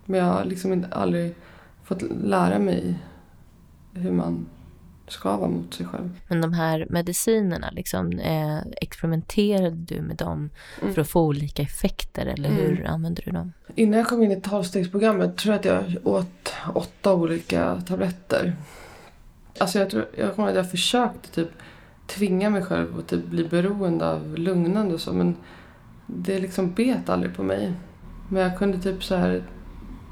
Men jag har liksom inte, aldrig fått lära mig hur man ska vara mot sig själv. Men de här medicinerna, liksom, eh, experimenterade du med dem Mm. för att få olika effekter eller Mm. hur använde du dem? Innan jag kom in i tolvstegsprogrammet tror jag att jag åt åtta olika tabletter. Alltså jag, tror, jag kommer ihåg att jag försökte typ tvinga mig själv att typ bli beroende av lugnande och så men det liksom bet aldrig på mig. Men jag kunde typ så här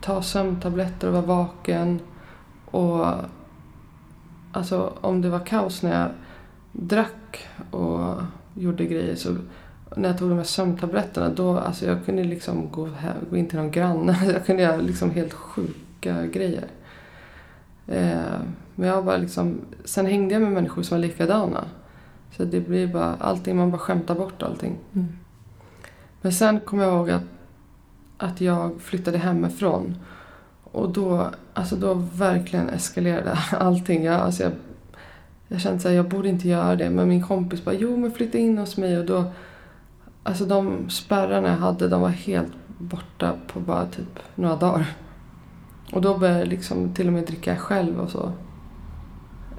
ta sömntabletter och vara vaken och alltså om det var kaos när jag drack och gjorde grejer så när jag tog de här sömntabletterna då, alltså jag kunde liksom gå, här, gå in till någon granne. Jag kunde göra liksom helt sjuka grejer. Eh, men jag bara liksom, sen hängde jag med människor som var likadana. Så det blir bara, allting, man bara skämtar bort allting. Mm. Men sen kom jag ihåg att, att jag flyttade hemifrån. Och då, alltså då verkligen eskalerade allting. Jag, alltså jag, jag kände att jag borde inte göra det. Men min kompis bara, jo men flytta in hos mig. Och då, alltså de spärrarna jag hade, de var helt borta på bara typ några dagar. Och då började jag liksom till och med dricka själv och så.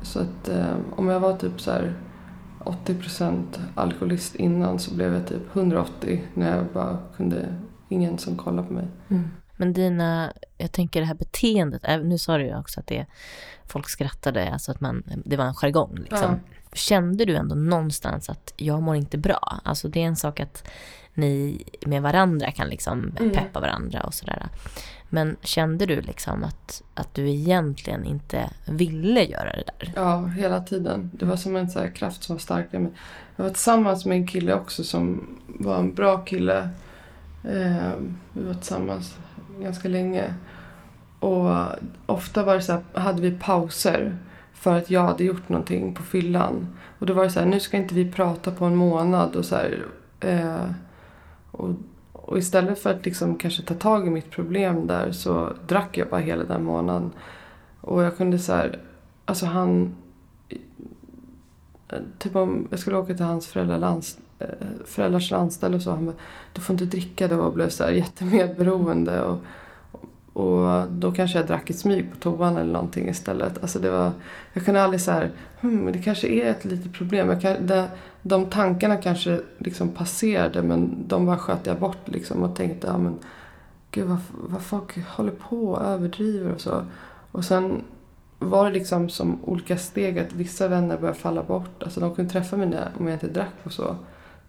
Så att eh, om jag var typ så här 80% alkoholist innan så blev jag typ 180 när jag bara kunde, ingen som kollade på mig. Mm. Men dina, jag tänker det här beteendet, nu sa du ju också att det, folk skrattade, alltså att man, det var en jargong liksom. Kände du ändå någonstans att jag mår inte bra? Alltså det är en sak att ni med varandra kan liksom Mm. peppa varandra och sådär. Men kände du liksom att, att du egentligen inte ville göra det där? Ja, hela tiden. Det var som en så här kraft som var starkare. Jag var tillsammans med en kille också som var en bra kille. Eh, vi var tillsammans ganska länge. Och ofta var det så här, hade vi pauser för att jag hade gjort någonting på fyllan. Och då var det så här, nu ska inte vi prata på en månad och så här. Eh, och, och istället för att liksom kanske ta tag i mitt problem där så drack jag bara hela den månaden. Och jag kunde så här, alltså han... Eh, typ om jag skulle åka till hans föräldrar, föräldrars landställe och så. Han bara, du får inte dricka då och blev så här jättemedberoende. Och, och då kanske jag drack i smyg på toan eller någonting istället. Alltså det var, jag kunde aldrig så här, hmm, det kanske är ett litet problem. Jag kan, det, de tankarna kanske liksom passerade men de bara sköt jag bort liksom och tänkte, ja men gud vad, vad folk håller på och överdriver och så. Och sen var det liksom som olika steg att vissa vänner började falla bort. Alltså de kunde träffa mig om jag inte drack och så.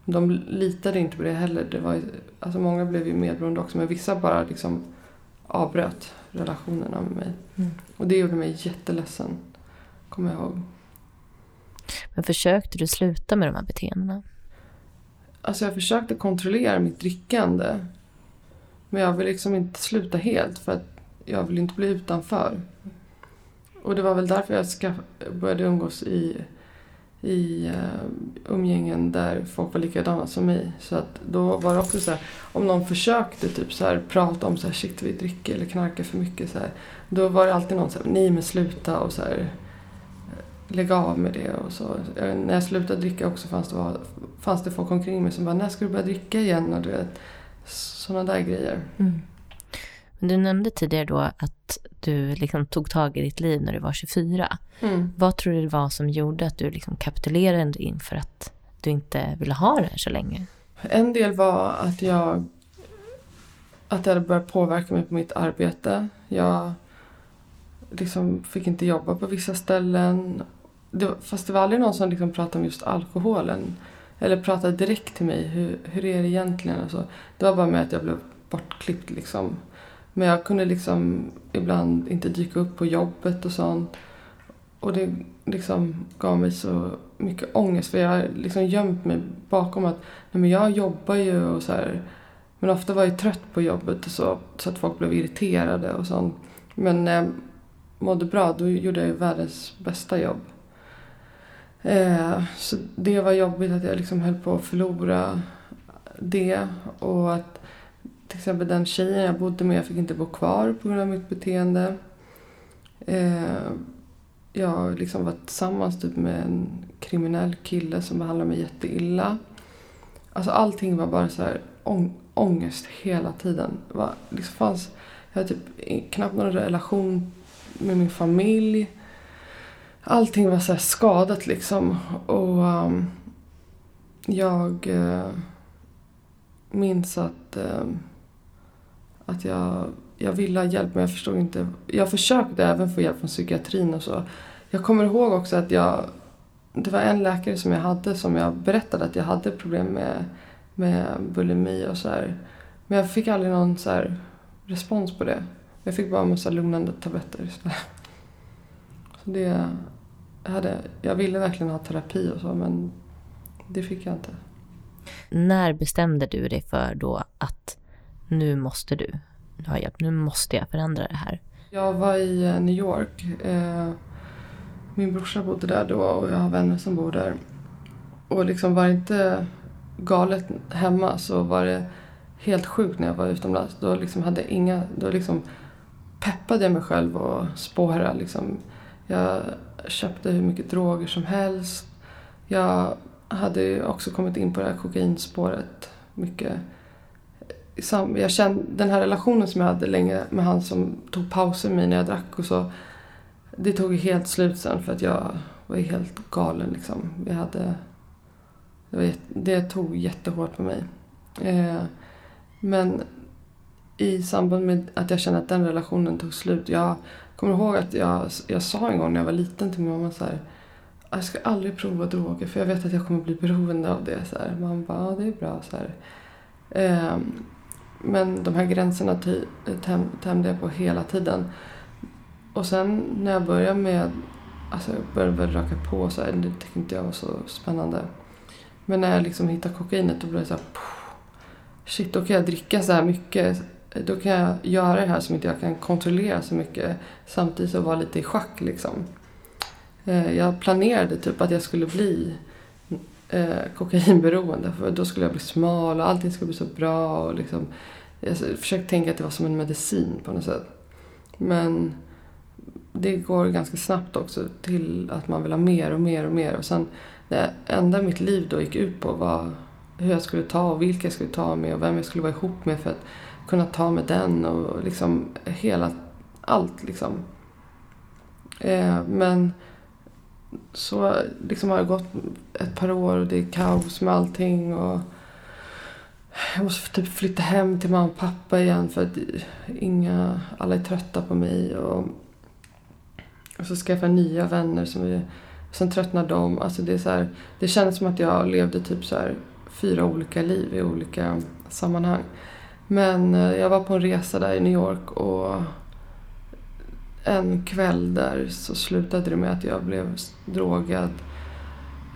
De litade inte på det heller. Det var, alltså många blev ju medberoende också men vissa bara liksom avbröt relationerna med mig. Mm. Och det gjorde mig jätteledsen. Kommer jag ihåg. Men försökte du sluta med de här beteendena? Alltså jag försökte kontrollera mitt drickande. Men jag vill liksom inte sluta helt för att jag vill inte bli utanför. Och det var väl därför jag började umgås i, i uh, umgängen där folk var likadana som mig. Så att då var det också så här, om någon försökte typ så här, prata om så här, shit vi dricker eller knarkar för mycket så här. Då var det alltid någon som sa nej men sluta och så här, eh, lägga av med det och så. Eh, när jag slutade dricka också fanns det, var, fanns det folk omkring mig som bara, när ska du börja dricka igen? Och du vet, sådana där grejer. Mm. Du nämnde tidigare då att du liksom tog tag i ditt liv när du var 24. Vad tror du det var som gjorde att du liksom kapitulerade inför att du inte ville ha det här så länge? En del var att jag att det hade börjat påverka mig på mitt arbete. Jag liksom fick inte jobba på vissa ställen. Det, fast det var aldrig någon som liksom pratade om just alkoholen. Eller pratade direkt till mig. Hur, hur är det egentligen? Alltså, det var bara med att jag blev bortklippt liksom. Men jag kunde liksom ibland inte dyka upp på jobbet och sånt. Och det liksom gav mig så mycket ångest. För jag har liksom gömt mig bakom att nej men jag jobbar ju och så här. Men ofta var jag trött på jobbet och så, så att folk blev irriterade och sånt. Men när jag mådde bra då gjorde jag världens bästa jobb. Eh, så det var jobbigt att jag liksom höll på att förlora det. Och att till exempel den tjejen jag bodde med, jag fick inte bo kvar på grund av mitt beteende. Eh, jag liksom var tillsammans typ med en kriminell kille som behandlade mig jätteilla. Alltså allting var bara så här ång ångest hela tiden. Det var, liksom fanns, jag hade typ knappt någon relation med min familj. Allting var så skadat liksom. Och um, jag uh, minns att, uh, att jag, jag ville ha hjälp men jag förstod inte. Jag försökte även få hjälp från psykiatrin och så. Jag kommer ihåg också att jag det var en läkare som jag hade som jag berättade att jag hade problem med, med bulimi och så här. Men jag fick aldrig någon så här respons på det. Jag fick bara en massa lugnande tabletter istället. Så det, jag, hade, jag ville verkligen ha terapi och så men det fick jag inte. När bestämde du dig för då att nu måste du ha hjälp, nu måste jag förändra det här? Jag var i eh, New York. Eh, min brorsa bodde där då och jag har vänner som bor där. Och liksom var det inte galet hemma så var det helt sjukt när jag var utomlands. Då liksom hade inga, då liksom peppade jag mig själv och spåra liksom. Jag köpte hur mycket droger som helst. Jag hade också kommit in på det här kokainspåret mycket. Jag kände, den här relationen som jag hade länge med han som tog pauser med mig när jag drack och så det tog helt slut sen för att jag var helt galen liksom. Vi hade, det, var, det tog jättehårt på mig. Eh, men i samband med att jag kände att den relationen tog slut. Jag kommer ihåg att jag, jag sa en gång när jag var liten till min mamma så här. Jag ska aldrig prova droger för jag vet att jag kommer bli beroende av det. Så här. Mamma bara, ja det är bra. Så här. Eh, men de här gränserna tämjde jag på hela tiden. Och sen när jag började med, alltså jag började väl röka på så här, det tyckte inte jag var så spännande. Men när jag liksom hittade kokainet då blev det så här, shit då kan jag dricka så här mycket. Då kan jag göra det här som inte jag kan kontrollera så mycket. Samtidigt så vara lite i schack liksom. Eh, jag planerade typ att jag skulle bli eh, kokainberoende för då skulle jag bli smal och allting skulle bli så bra. Och liksom, jag försökte tänka att det var som en medicin på något sätt. Men det går ganska snabbt också till att man vill ha mer och mer och mer. Och sen det enda mitt liv då gick ut på var hur jag skulle ta och vilka jag skulle ta med och vem jag skulle vara ihop med för att kunna ta med den och liksom hela, allt liksom. Eh, men så liksom har det gått ett par år och det är kaos med allting och jag måste typ flytta hem till mamma och pappa igen för att inga, alla är trötta på mig och och så skaffa jag nya vänner som är, sen tröttnar de. Alltså det, är så här, det kändes som att jag levde typ så här, fyra olika liv i olika sammanhang. Men eh, jag var på en resa där i New York och en kväll där så slutade det med att jag blev drogad,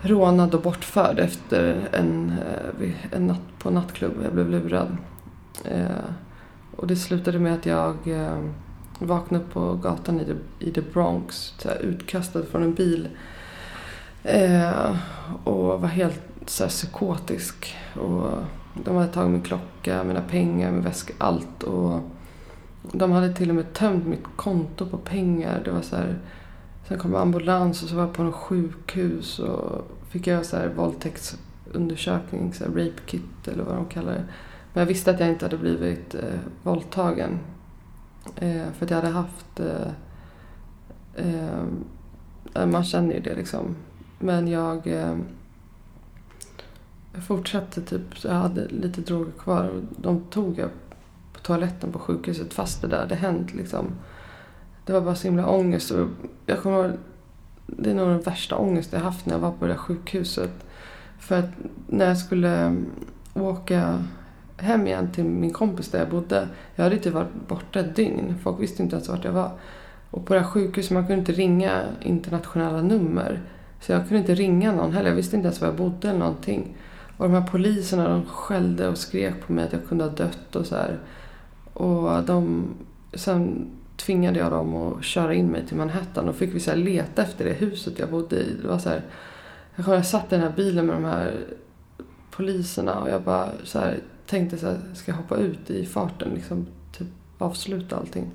rånad och bortförd efter en, eh, en natt på nattklubb. Jag blev lurad. Eh, och det slutade med att jag eh, vaknade upp på gatan i the, i the Bronx, så här, utkastad från en bil. Eh, och var helt så här, psykotisk. Och de hade tagit min klocka, mina pengar, min väska, allt. Och de hade till och med tömt mitt konto på pengar. Det var så här, sen kom ambulans och så var jag på något sjukhus och fick göra så här våldtäktsundersökning, så här rape kit eller vad de kallar det. Men jag visste att jag inte hade blivit eh, våldtagen. Eh, för att jag hade haft... Eh, eh, eh man känner ju det liksom. Men jag, eh, jag fortsatte typ, så jag hade lite droger kvar. Och de tog jag toaletten på sjukhuset fast det där hade hänt liksom. Det var bara så himla ångest. Och jag kommer det är nog den värsta ångest jag haft när jag var på det där sjukhuset. För att när jag skulle mm, åka hem igen till min kompis där jag bodde. Jag hade inte varit borta ett dygn. Folk visste inte ens vart jag var. Och på det här sjukhuset man kunde inte ringa internationella nummer. Så jag kunde inte ringa någon heller. Jag visste inte ens var jag bodde eller någonting. Och de här poliserna de skällde och skrek på mig att jag kunde ha dött och så här. Och de, sen tvingade jag dem att köra in mig till Manhattan och fick vi så leta efter det huset jag bodde i. Det var så här, Jag jag satt i den här bilen med de här poliserna och jag bara så här, tänkte så här, ska jag hoppa ut i farten liksom, typ avsluta allting.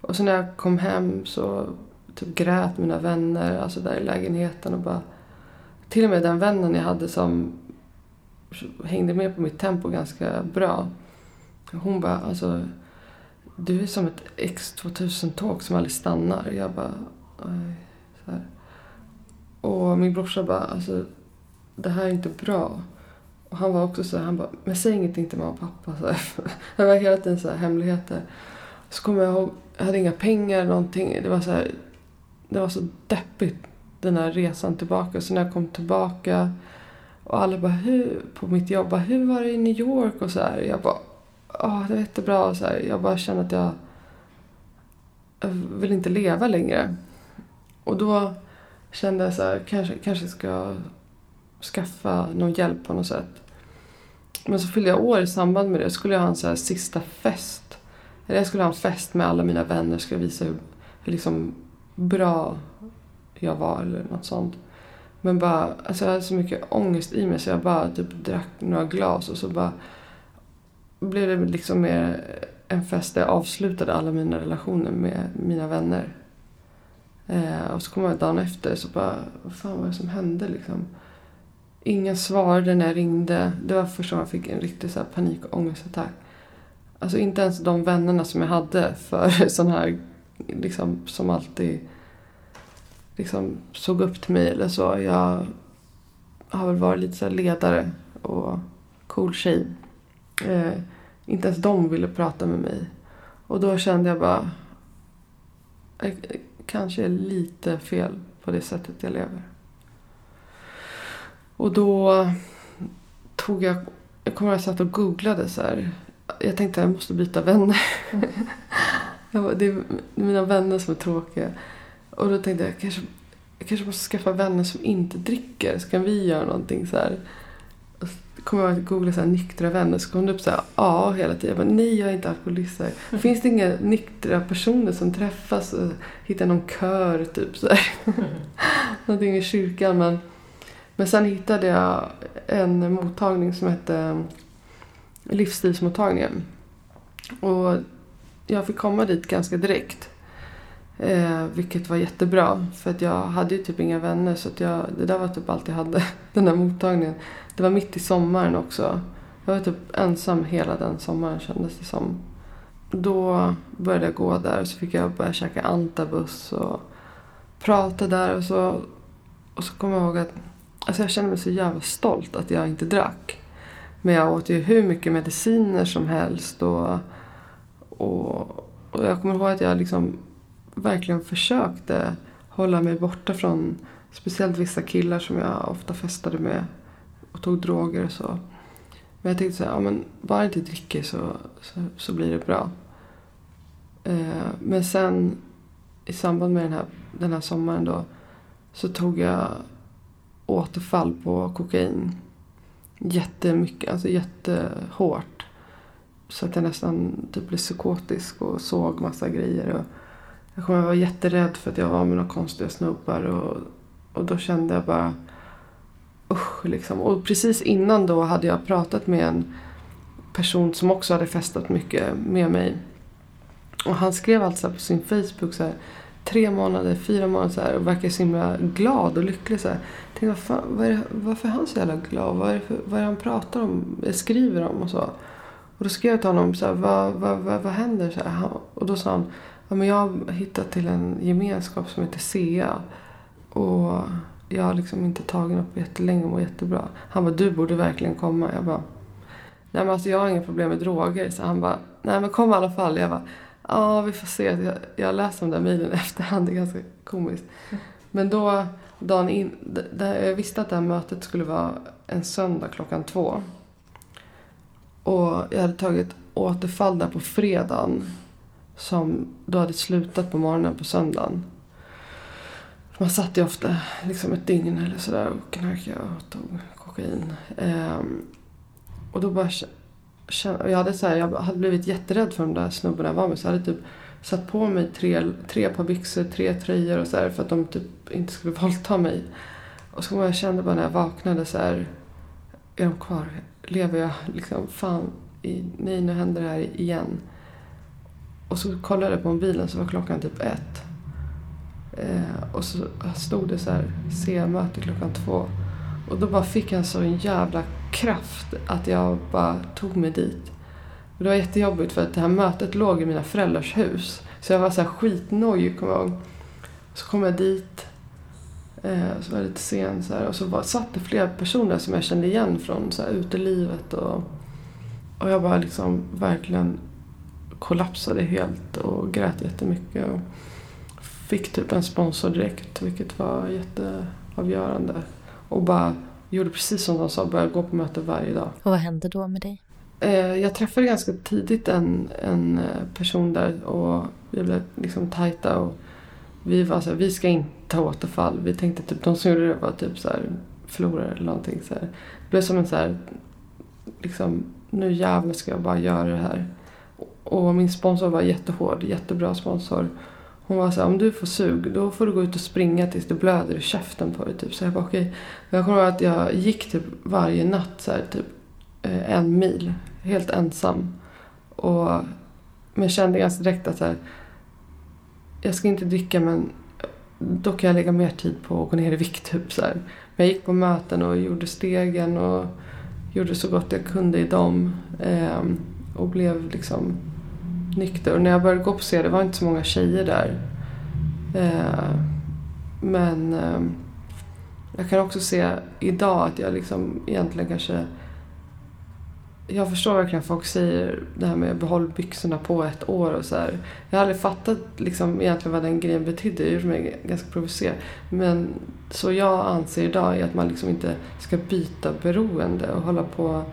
Och sen när jag kom hem så typ grät mina vänner, alltså där i lägenheten och bara... Till och med den vännen jag hade som hängde med på mitt tempo ganska bra. Hon bara, alltså du är som ett X2000-tåg som aldrig stannar. Jag bara, så här. Och min brorsa bara, alltså det här är inte bra. Och han var också så här, han bara, men säg ingenting till mamma och pappa. Så här. Det var hela tiden så här hemligheter. Så kommer jag ihåg, jag hade inga pengar eller någonting. Det var så här, det var så deppigt den här resan tillbaka. Så när jag kom tillbaka och alla bara, hur, på mitt jobb, bara, hur var det i New York och så här. Jag bara, oh, det var jättebra. Och så här. Jag bara kände att jag, jag vill inte leva längre. Och då kände jag så här, kanske, kanske ska skaffa någon hjälp på något sätt. Men så fyllde jag år i samband med det. skulle jag ha en så här sista fest. Eller jag skulle ha en fest med alla mina vänner. Skulle visa hur, hur liksom bra jag var eller något sånt. Men bara, alltså jag hade så mycket ångest i mig så jag bara typ drack några glas och så bara blev det liksom mer en fest där jag avslutade alla mina relationer med mina vänner. Eh, och så kom jag dagen efter så bara, vad fan var det som hände liksom? Ingen svarade när jag ringde. Det var första gången jag fick en riktig så här panik och ångestattack. Alltså inte ens de vännerna som jag hade för sån här, liksom som alltid liksom såg upp till mig eller så. Jag har väl varit lite så ledare och cool tjej. Eh, inte ens de ville prata med mig. Och då kände jag bara, jag kanske är lite fel på det sättet jag lever. Och då tog jag, jag kommer ihåg att jag satt och googlade så här. Jag tänkte att jag måste byta vänner. bara, det är mina vänner som är tråkiga. Och då tänkte jag kanske, jag kanske måste skaffa vänner som inte dricker. Så kan vi göra någonting så här. Kommer jag att googla så här, nyktra vänner. Så kom det upp så här, ja hela tiden. Jag bara, nej jag är inte alkoholist. Mm. Finns det inga nyktra personer som träffas och hittar någon kör typ så här. Mm. någonting i kyrkan. Men, men sen hittade jag en mottagning som hette Livsstilsmottagningen. Och jag fick komma dit ganska direkt. Eh, vilket var jättebra. För att jag hade ju typ inga vänner. Så att jag, det där var typ allt jag hade. Den där mottagningen. Det var mitt i sommaren också. Jag var typ ensam hela den sommaren kändes det som. Då började jag gå där och så fick jag börja käka antabus och prata där. Och så, och så kommer jag ihåg att alltså jag kände mig så jävla stolt att jag inte drack. Men jag åt ju hur mycket mediciner som helst. Och, och, och jag kommer ihåg att jag liksom verkligen försökte hålla mig borta från speciellt vissa killar som jag ofta festade med och tog droger och så. Men jag tänkte så här, ja, men bara inte dricker så, så, så blir det bra. Eh, men sen i samband med den här, den här sommaren då så tog jag återfall på kokain. Jättemycket, alltså jättehårt. Så att jag nästan typ blev psykotisk och såg massa grejer. Och jag kommer vara jätterädd för att jag var med några konstiga snubbar. Och, och då kände jag bara usch liksom. Och precis innan då hade jag pratat med en person som också hade festat mycket med mig. Och han skrev alltså på sin Facebook så här, tre månader, fyra månader så här, och verkar så himla glad och lycklig. Så här. Jag tänkte, vad fan, vad är varför är han så jävla glad? Vad är, det för, vad är det han pratar om, eh, skriver om och så? Och då skrev jag till honom, så här, vad, vad, vad, vad händer? Så här, och då sa han, ja, men jag har hittat till en gemenskap som heter SEA. Och jag har liksom inte tagit något på jättelänge och mår jättebra. Han bara, du borde verkligen komma. Jag bara, nej men alltså jag har inga problem med droger. Så han bara, nej men kom i alla fall. Jag bara, ja vi får se. Jag, jag läste de där mejlen efterhand, det är ganska komiskt. Men då, dagen in, jag visste att det här mötet skulle vara en söndag klockan två. Och jag hade tagit återfall där på fredagen. Som då hade slutat på morgonen på söndagen. Man satt ju ofta liksom ett dygn eller sådär och knarkade och tog kokain. Ehm, och då bara kände, jag hade så här, jag hade blivit jätterädd för de där snubbarna jag var med. Så jag hade typ satt på mig tre, tre par byxor, tre tröjor och så här, för att de typ inte skulle våldta mig. Och så jag kände bara när jag vaknade så här, är de kvar? Lever jag? Liksom, fan, i, nej nu händer det här igen. Och så kollade jag på mobilen så var klockan typ ett. Eh, och så stod det så här, C-möte klockan två. Och då bara fick jag en sån jävla kraft att jag bara tog mig dit. Och det var jättejobbigt för att det här mötet låg i mina föräldrars hus. Så jag var så här skitnojig kommer jag ihåg. Så kom jag dit. Eh, så var jag lite sen så här, Och så var, satt det flera personer som jag kände igen från så här, utelivet. Och, och jag bara liksom verkligen kollapsade helt och grät jättemycket. Och fick typ en sponsor direkt vilket var jätteavgörande. Och bara gjorde precis som de sa, började gå på möte varje dag. Och vad hände då med dig? Eh, jag träffade ganska tidigt en, en eh, person där och vi blev liksom tajta. Och vi var så här, vi ska inte ha återfall. Vi tänkte typ, de som gjorde det var typ så här förlorare eller någonting. Så här. Det blev som en så här, liksom, nu jävlar ska jag bara göra det här. Och min sponsor var jättehård, jättebra sponsor. Hon var så här, om du får sug då får du gå ut och springa tills det blöder i käften på dig. Typ. Så jag bara okej. Okay. Jag kommer ihåg att jag gick typ varje natt så här, typ eh, en mil. Helt ensam. Och, men kände ganska direkt att så här, jag ska inte dricka men då kan jag lägga mer tid på att gå ner i vikt. Typ, så här. Men jag gick på möten och gjorde stegen och gjorde så gott jag kunde i dem. Eh, och blev liksom nykter. Och när jag började gå på scen, det var inte så många tjejer där. Eh, men eh, jag kan också se idag att jag liksom egentligen kanske... Jag förstår verkligen folk säger det här med behåll byxorna på ett år och så här. Jag har aldrig fattat liksom egentligen vad den grejen betydde. Det gjorde mig ganska provocerad. Men så jag anser idag är att man liksom inte ska byta beroende och hålla på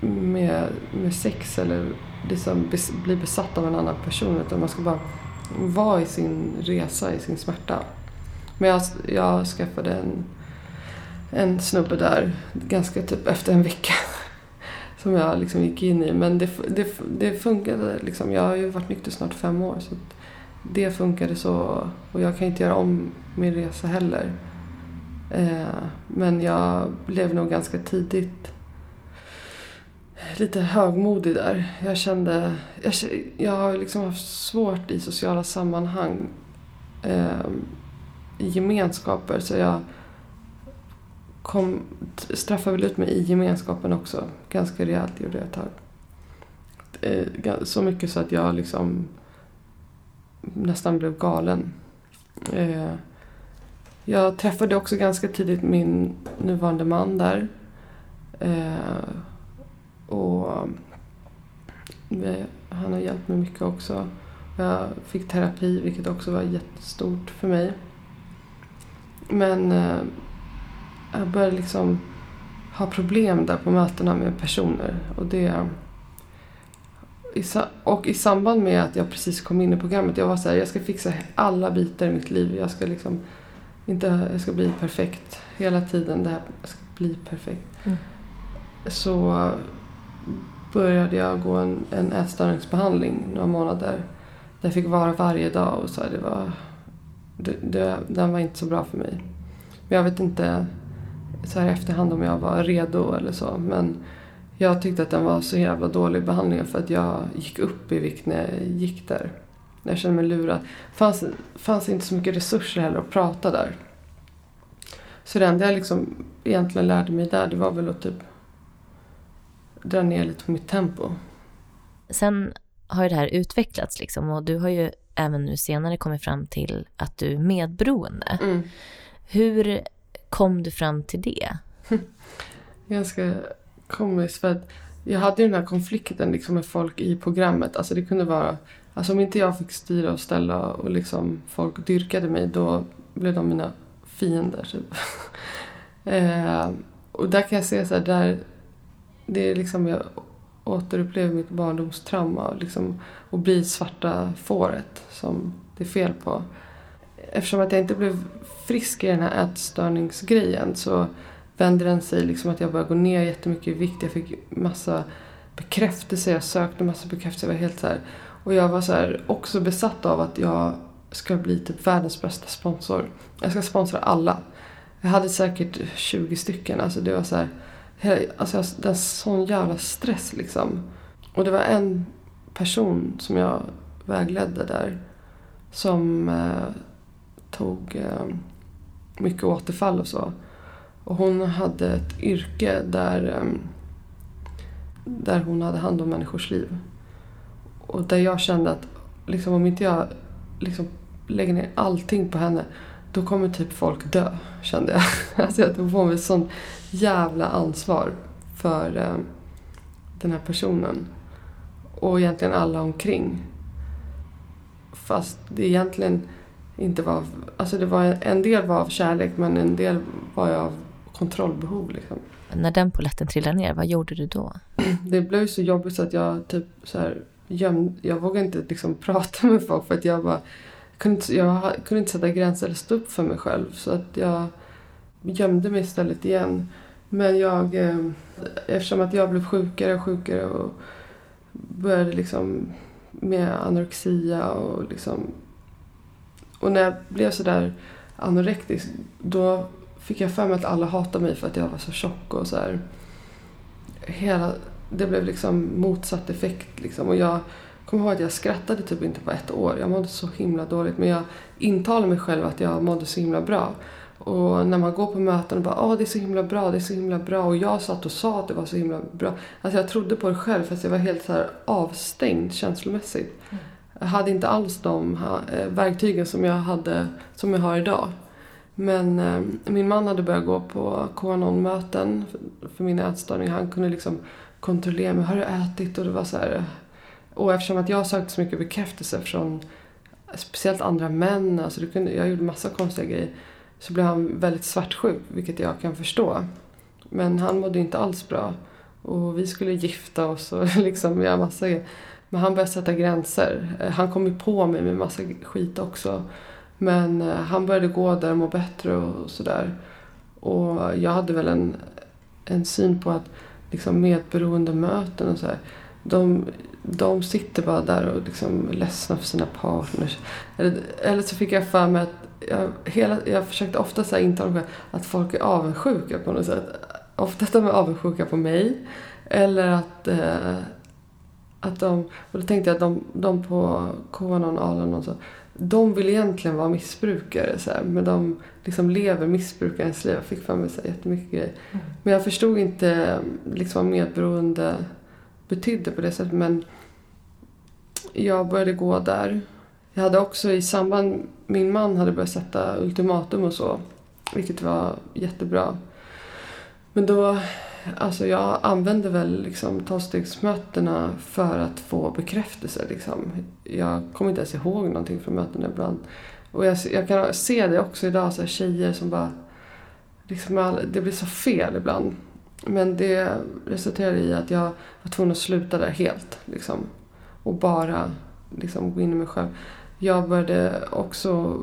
med, med sex eller liksom bli besatt av en annan person. Utan man ska bara vara i sin resa, i sin smärta. Men jag, jag skaffade en, en snubbe där ganska typ efter en vecka. Som jag liksom gick in i. Men det, det, det funkade liksom. Jag har ju varit nykter snart fem år. Så det funkade så. Och jag kan inte göra om min resa heller. Eh, men jag blev nog ganska tidigt lite högmodig där. Jag kände... Jag, jag har liksom haft svårt i sociala sammanhang. Eh, I gemenskaper. Så jag kom, straffade väl ut mig i gemenskapen också. Ganska rejält gjorde jag ett tag. Eh, så mycket så att jag liksom nästan blev galen. Eh, jag träffade också ganska tidigt min nuvarande man där. Eh, och vi, han har hjälpt mig mycket också. Jag fick terapi vilket också var jättestort för mig. Men eh, jag började liksom ha problem där på mötena med personer. Och, det, och i samband med att jag precis kom in i programmet, jag var så här, jag ska fixa alla bitar i mitt liv. Jag ska liksom inte, jag ska bli perfekt hela tiden. Det här, jag ska bli perfekt. Mm. Så började jag gå en, en ätstörningsbehandling några månader. Där jag fick vara varje dag och så det var, det, det, den var inte så bra för mig. Men jag vet inte så här i efterhand om jag var redo eller så. Men jag tyckte att den var så jävla dålig behandling för att jag gick upp i vikt när jag gick där. Jag kände mig lurad. Det fanns, fanns inte så mycket resurser heller att prata där. Så det enda jag liksom egentligen lärde mig där det var väl att typ dra ner lite på mitt tempo. Sen har ju det här utvecklats liksom och du har ju även nu senare kommit fram till att du är medberoende. Mm. Hur kom du fram till det? Ganska komiskt för att jag hade ju den här konflikten liksom med folk i programmet. Alltså det kunde vara, alltså om inte jag fick styra och ställa och liksom folk dyrkade mig då blev de mina fiender typ. eh, och där kan jag se så här, där det är liksom jag återupplever mitt barndomstrauma liksom, och blir svarta fåret som det är fel på. Eftersom att jag inte blev frisk i den här ätstörningsgrejen så vände den sig liksom att jag började gå ner jättemycket i vikt. Jag fick massa bekräftelse, jag sökte massa bekräftelse. Jag var helt så här, och jag var så här, också besatt av att jag ska bli typ världens bästa sponsor. Jag ska sponsra alla. Jag hade säkert 20 stycken. Alltså det var så här, alltså det var sån jävla stress liksom. Och det var en person som jag vägledde där som eh, tog eh, mycket återfall och så. Och hon hade ett yrke där, eh, där hon hade hand om människors liv. Och där jag kände att liksom, om inte jag liksom, lägger ner allting på henne då kommer typ folk dö, kände jag. Alltså jag tog på mig sån jävla ansvar för eh, den här personen. Och egentligen alla omkring. Fast det egentligen inte var... Alltså det var en del var av kärlek men en del var av kontrollbehov. Liksom. När den poletten trillade ner, vad gjorde du då? Det blev så jobbigt så att jag typ så här gömde... Jag vågade inte liksom prata med folk för att jag bara... Jag kunde, inte, jag kunde inte sätta gränser eller stå upp för mig själv. Så att jag gömde mig istället igen. Men jag... Eh, eftersom att jag blev sjukare och sjukare och började liksom med anorexia och liksom... Och när jag blev sådär anorektisk då fick jag för mig att alla hatade mig för att jag var så tjock och så här. Hela, det blev liksom motsatt effekt liksom. Och jag kommer ihåg att jag skrattade typ inte på ett år. Jag mådde så himla dåligt. Men jag intalade mig själv att jag mådde så himla bra. Och när man går på möten och bara åh det är så himla bra, det är så himla bra. Och jag satt och sa att det var så himla bra. Alltså jag trodde på det själv fast jag var helt så avstängd känslomässigt. Mm. Jag hade inte alls de eh, verktygen som jag, hade, som jag har idag. Men eh, min man hade börjat gå på Qanon-möten för, för min ätstörning. Han kunde liksom kontrollera mig. Har du ätit? Och det var så här, och eftersom att jag sökte så mycket bekräftelse från speciellt andra män. Alltså det kunde, jag gjorde massa konstiga grejer så blev han väldigt svartsjuk, vilket jag kan förstå. Men han mådde inte alls bra. Och vi skulle gifta oss och liksom göra massa grejer. Men han började sätta gränser. Eh, han kom ju på mig med massa skit också. Men eh, han började gå där och må bättre och sådär. Och jag hade väl en, en syn på att liksom medberoende möten och så här, de, de sitter bara där och liksom ledsna för sina partners. Eller, eller så fick jag för mig att jag, hela, jag försökte ofta så intala att folk är avundsjuka på något sätt. Ofta att de är avundsjuka på mig. Eller att, eh, att de... Och då tänkte jag att de, de på Konon, Alan och så. De vill egentligen vara missbrukare. Så här, men de liksom lever missbrukarens liv. Jag fick för mig så här, jättemycket grejer. Mm. Men jag förstod inte liksom, vad medberoende betydde på det sättet. Men jag började gå där. Jag hade också i samband, min man hade börjat sätta ultimatum och så. Vilket var jättebra. Men då, alltså jag använde väl liksom tolvstegsmötena för att få bekräftelse liksom. Jag kommer inte ens ihåg någonting från mötena ibland. Och jag, jag kan se det också idag, så här tjejer som bara... Liksom, det blir så fel ibland. Men det resulterade i att jag var tvungen att sluta där helt. Liksom, och bara liksom, gå in i mig själv. Jag började också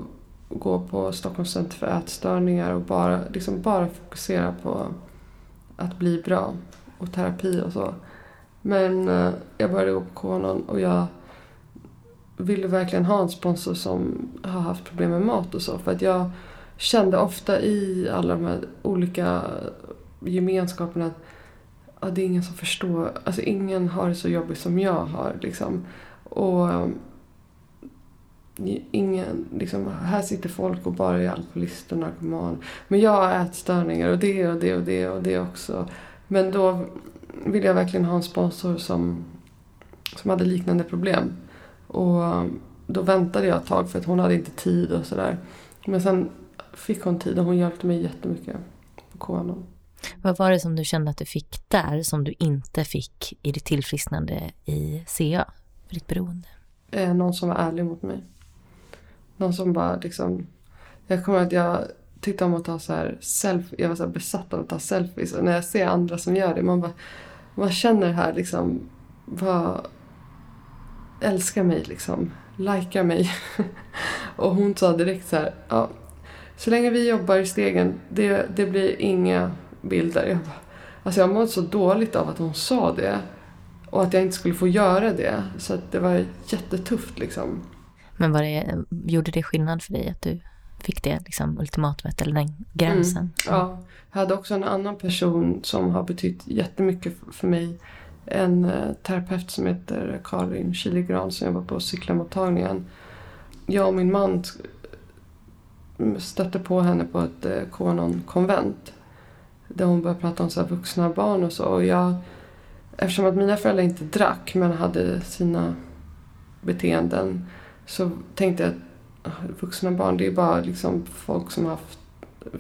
gå på Stockholms center för ätstörningar och bara, liksom bara fokusera på att bli bra och terapi och så. Men eh, jag började gå på Konon och jag ville verkligen ha en sponsor som har haft problem med mat och så. För att jag kände ofta i alla de här olika gemenskaperna att ja, det är ingen som förstår. Alltså ingen har det så jobbigt som jag har. Liksom. Och ingen, liksom, här sitter folk och bara är alkoholister och narkomaner. Men jag har ätstörningar och det och det och det och det också. Men då ville jag verkligen ha en sponsor som, som hade liknande problem. Och då väntade jag ett tag för att hon hade inte tid och sådär. Men sen fick hon tid och hon hjälpte mig jättemycket på Koanon. Vad var det som du kände att du fick där som du inte fick i ditt tillfrisknande i CA, för ditt beroende? Eh, någon som var ärlig mot mig. Någon som bara liksom... Jag kommer att jag tyckte om att ta så här selfie. Jag var så här besatt av att ta selfies. Och när jag ser andra som gör det, man bara... Man känner här liksom... Vad... Älskar mig liksom. Likar mig. och hon sa direkt så här... Ja, så länge vi jobbar i stegen, det, det blir inga bilder. Jag, bara, alltså jag mådde så dåligt av att hon sa det. Och att jag inte skulle få göra det. Så det var jättetufft liksom. Men var det, gjorde det skillnad för dig att du fick det liksom, ultimatumet eller den gränsen? Mm, ja, jag hade också en annan person som har betytt jättemycket för mig. En eh, terapeut som heter Karin Kilegran som jobbar på cyklamottagningen. Jag och min man stötte på henne på ett eh, Konon-konvent. Där hon började prata om så vuxna barn och så. Och jag, eftersom att mina föräldrar inte drack men hade sina beteenden så tänkte jag att vuxna barn det är bara liksom folk som har haft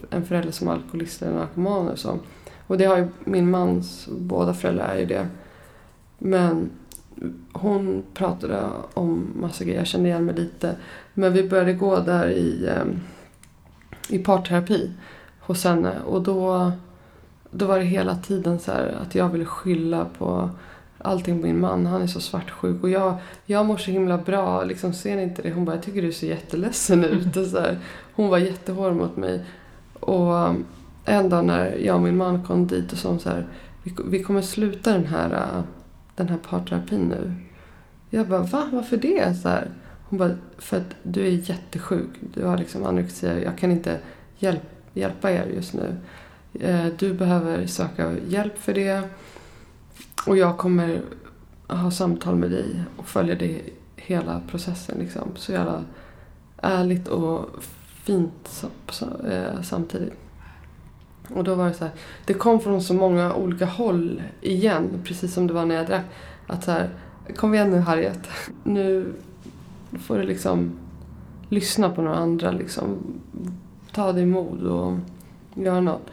en förälder som är alkoholist eller narkoman och så. Och det har ju min mans båda föräldrar är ju det. Men hon pratade om massa grejer, jag kände igen mig lite. Men vi började gå där i, ehm, i parterapi hos henne och då, då var det hela tiden så att jag ville skylla på allting på min man. Han är så svartsjuk och jag, jag mår så himla bra. Liksom, ser ni inte det? Hon bara, jag tycker du ser jätteledsen ut. Och så här. Hon var jättehård mot mig. Och um, en dag när jag och min man kom dit och sa så här, vi, vi kommer sluta den här, uh, den här parterapin nu. Jag bara, va? Varför det? Så här. Hon bara, för att du är jättesjuk. Du har liksom anorexia. Jag kan inte hjälp, hjälpa er just nu. Eh, du behöver söka hjälp för det. Och jag kommer ha samtal med dig och följa dig hela processen. Liksom. Så jävla ärligt och fint eh, samtidigt. Och då var det så här, det kom från så många olika håll igen, precis som det var när jag drack. Att så här, kom igen nu Harriet. Nu får du liksom lyssna på några andra liksom. Ta dig mod och göra något.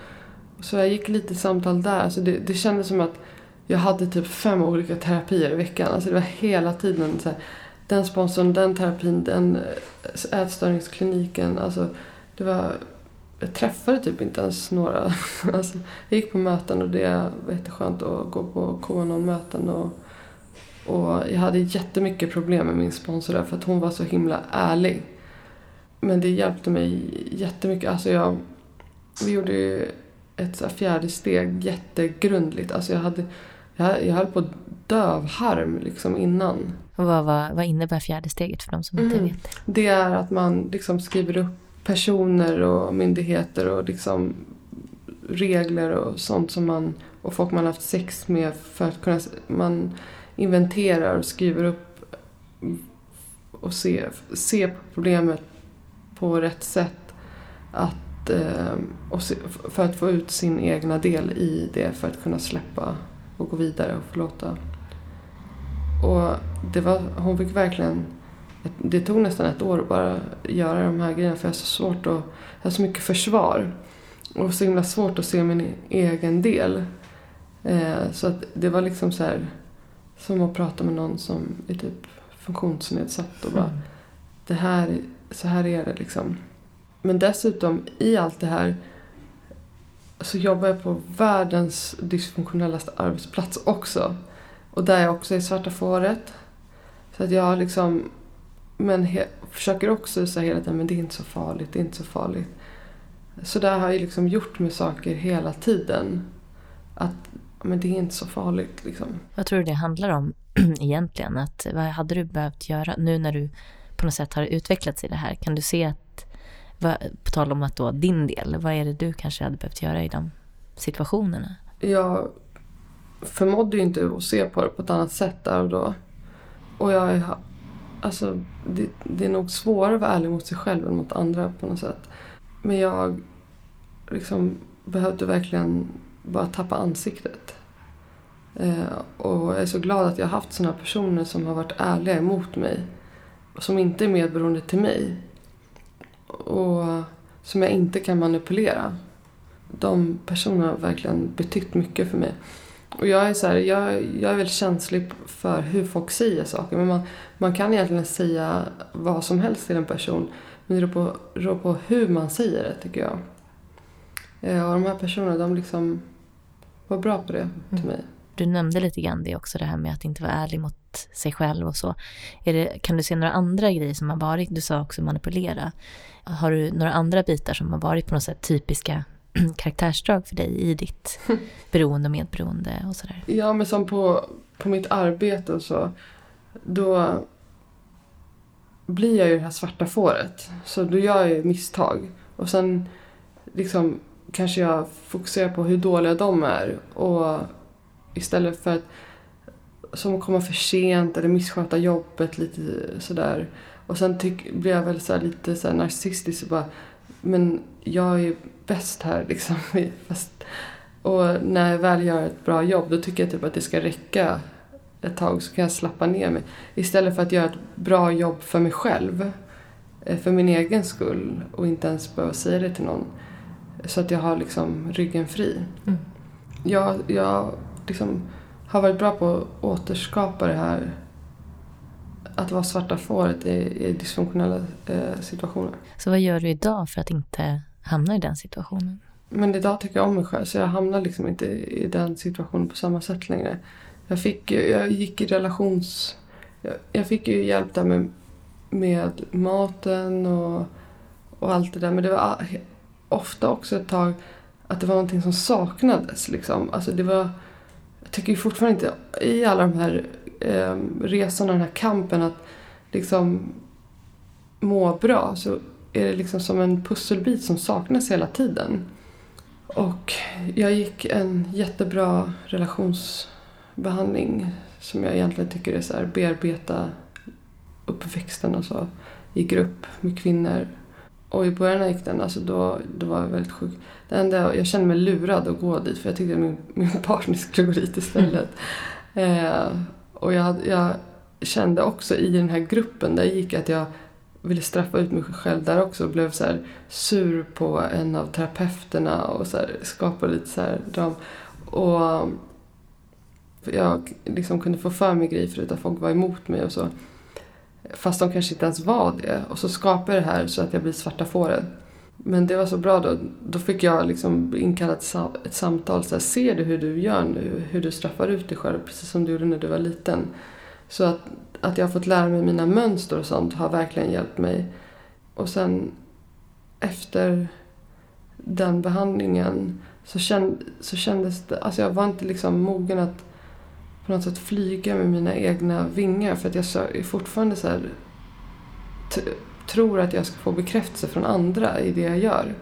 Så jag gick lite samtal där. Så det, det kändes som att jag hade typ fem olika terapier i veckan. Alltså det var hela tiden så här, den sponsorn, den terapin, den eh, ätstörningskliniken. Alltså det var, jag träffade typ inte ens några. Alltså, jag gick på möten och det var jätteskönt att gå på KNON-möten. Och, och jag hade jättemycket problem med min sponsor där för att hon var så himla ärlig. Men det hjälpte mig jättemycket. Alltså jag, vi gjorde ju ett fjärde steg jättegrundligt. Alltså jag hade jag, jag höll på att dö av harm liksom innan. Och vad, vad, vad innebär fjärde steget för de som inte mm. vet? Det är att man liksom skriver upp personer och myndigheter och liksom regler och sånt som man och folk man haft sex med för att kunna... Man inventerar och skriver upp och ser se problemet på rätt sätt. Att, eh, och se, för att få ut sin egna del i det för att kunna släppa och gå vidare och förlåta. Och det var, hon fick verkligen... Det tog nästan ett år att bara göra de här grejerna för jag har så svårt att... Jag har så mycket försvar. Och så himla svårt att se min egen del. Eh, så att det var liksom så här, Som att prata med någon som är typ funktionsnedsatt och bara... Mm. Det här, så här är det liksom. Men dessutom i allt det här så jobbar jag på världens dysfunktionellaste arbetsplats också. Och där jag också är svarta fåret. Så att jag liksom, men he, försöker också säga hela tiden, men det är inte så farligt, det är inte så farligt. Så där har jag liksom gjort med saker hela tiden. Att, men det är inte så farligt liksom. Vad tror du det handlar om egentligen? Att, vad hade du behövt göra nu när du på något sätt har utvecklats i det här? Kan du se att på tal om att då din del, vad är det du kanske hade behövt göra i de situationerna? Jag förmådde ju inte att se på det på ett annat sätt där och då. Och jag alltså, det, det är nog svårare att vara ärlig mot sig själv än mot andra på något sätt. Men jag liksom behövde verkligen bara tappa ansiktet. Eh, och jag är så glad att jag har haft sådana personer som har varit ärliga emot mig. Som inte är medberoende till mig och som jag inte kan manipulera. De personerna har verkligen betytt mycket för mig. Och jag är, så här, jag, jag är väldigt känslig för hur folk säger saker. Men man, man kan egentligen säga vad som helst till en person. Men det beror på, beror på hur man säger det, tycker jag. Eh, och de här personerna, de liksom var bra på det till mm. mig. Du nämnde lite grann det också, det här med att inte vara ärlig mot sig själv och så. Det, kan du se några andra grejer som har varit, du sa också manipulera. Har du några andra bitar som har varit på något sätt typiska karaktärsdrag för dig i ditt beroende och medberoende och sådär? Ja, men som på, på mitt arbete och så. Då... blir jag ju det här svarta fåret. Så då gör jag ju misstag. Och sen liksom kanske jag fokuserar på hur dåliga de är. Och istället för att som komma för sent eller missköta jobbet lite sådär. Och sen tyck, blir jag väl så lite så narcissistisk och bara men jag är bäst här liksom. Fast, och när jag väl gör ett bra jobb då tycker jag typ att det ska räcka ett tag så kan jag slappa ner mig. Istället för att göra ett bra jobb för mig själv. Eh, för min egen skull och inte ens behöva säga det till någon. Så att jag har liksom ryggen fri. Mm. Jag, jag liksom har varit bra på att återskapa det här att vara svarta fåret i, i dysfunktionella eh, situationer. Så vad gör du idag för att inte hamna i den situationen? Men idag tycker jag om mig själv så jag hamnar liksom inte i den situationen på samma sätt längre. Jag, fick, jag gick i relations... Jag, jag fick ju hjälp där med, med maten och, och allt det där. Men det var ofta också ett tag att det var någonting som saknades. Liksom. Alltså det var, tycker fortfarande inte, i alla de här eh, resorna, den här kampen att liksom må bra så är det liksom som en pusselbit som saknas hela tiden. Och jag gick en jättebra relationsbehandling som jag egentligen tycker är så här bearbeta uppväxten och så i grupp med kvinnor. Och i början när jag gick den, alltså då, då var jag väldigt sjuk. Det enda, jag kände mig lurad att gå dit för jag tyckte att min, min partner skulle gå dit istället. Mm. Eh, och jag, jag kände också i den här gruppen där jag gick att jag ville straffa ut mig själv där också och blev så sur på en av terapeuterna och så här skapade lite så här dram. Och jag liksom kunde få för mig grejer förut att folk var emot mig och så. Fast de kanske inte ens var det. Och så skapade jag det här så att jag blir svarta fåret. Men det var så bra då. Då fick jag liksom inkalla ett samtal. Så här, Ser du hur du gör nu? Hur du straffar ut dig själv precis som du gjorde när du var liten. Så att, att jag har fått lära mig mina mönster och sånt har verkligen hjälpt mig. Och sen efter den behandlingen så, känd, så kändes det... Alltså jag var inte liksom mogen att på något sätt flyga med mina egna vingar. För att jag är fortfarande så här, tror att jag ska få bekräftelse från andra i det jag gör.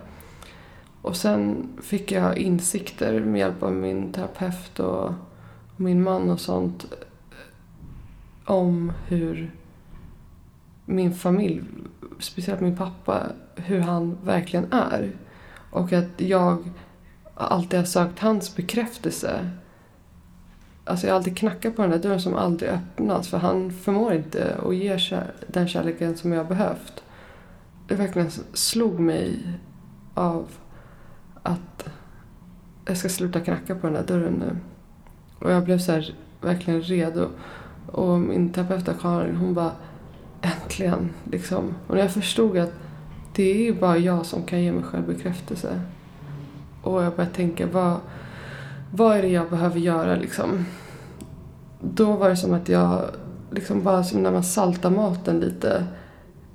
Och sen fick jag insikter med hjälp av min terapeut och min man och sånt eh, om hur min familj, speciellt min pappa, hur han verkligen är. Och att jag alltid har sökt hans bekräftelse. Alltså jag har alltid knackat på den där dörren som aldrig öppnas för han förmår inte att ge den kärleken som jag har behövt. Det verkligen slog mig av att jag ska sluta knacka på den där dörren nu. Och jag blev så här, verkligen redo. Och min terapeut Karin hon bara äntligen liksom. Och när jag förstod att det är ju bara jag som kan ge mig själv bekräftelse. Och jag började tänka vad, vad är det jag behöver göra liksom. Då var det som att jag, liksom bara som när man saltar maten lite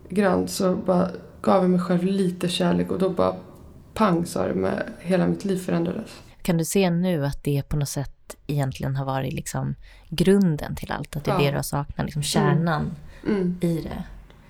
grann så bara gav jag mig själv lite kärlek och då bara pang sa det med hela mitt liv förändrades. Kan du se nu att det på något sätt egentligen har varit liksom grunden till allt? Att det är ja. det du har saknat, liksom kärnan mm. Mm. i det?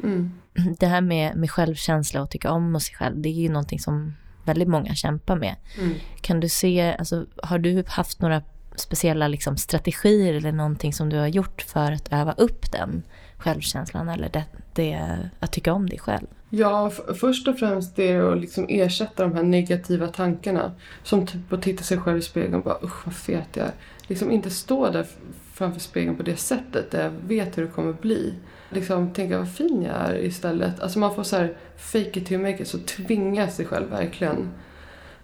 Mm. Det här med, med självkänsla och tycka om sig själv, det är ju någonting som väldigt många kämpar med. Mm. Kan du se, alltså, har du haft några speciella liksom, strategier eller någonting som du har gjort för att öva upp den självkänslan eller det, det, att tycka om dig själv? Ja, först och främst det är att liksom ersätta de här negativa tankarna. Som typ att titta sig själv i spegeln och bara usch vad fet jag är. Liksom inte stå där framför spegeln på det sättet där jag vet hur det kommer bli. Liksom tänka vad fin jag är istället. Alltså man får så här fake it till make it, så tvinga sig själv verkligen.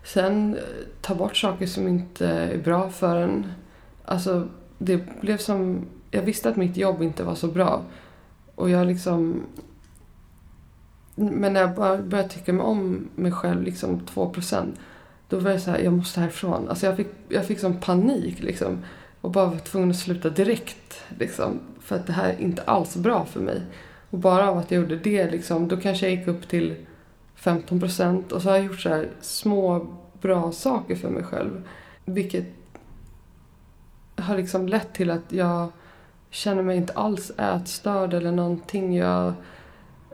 Sen eh, ta bort saker som inte är bra för en. Alltså det blev som, jag visste att mitt jobb inte var så bra. Och jag liksom men när jag bara började tycka mig om mig själv, liksom 2 procent, då var jag så här, jag måste härifrån. Alltså jag fick, jag fick sån panik liksom. Och bara var tvungen att sluta direkt. Liksom, för att det här är inte alls bra för mig. Och bara av att jag gjorde det, liksom, då kanske jag gick upp till 15 procent Och så har jag gjort så här små bra saker för mig själv. Vilket har liksom lett till att jag känner mig inte alls ätstörd eller någonting. Jag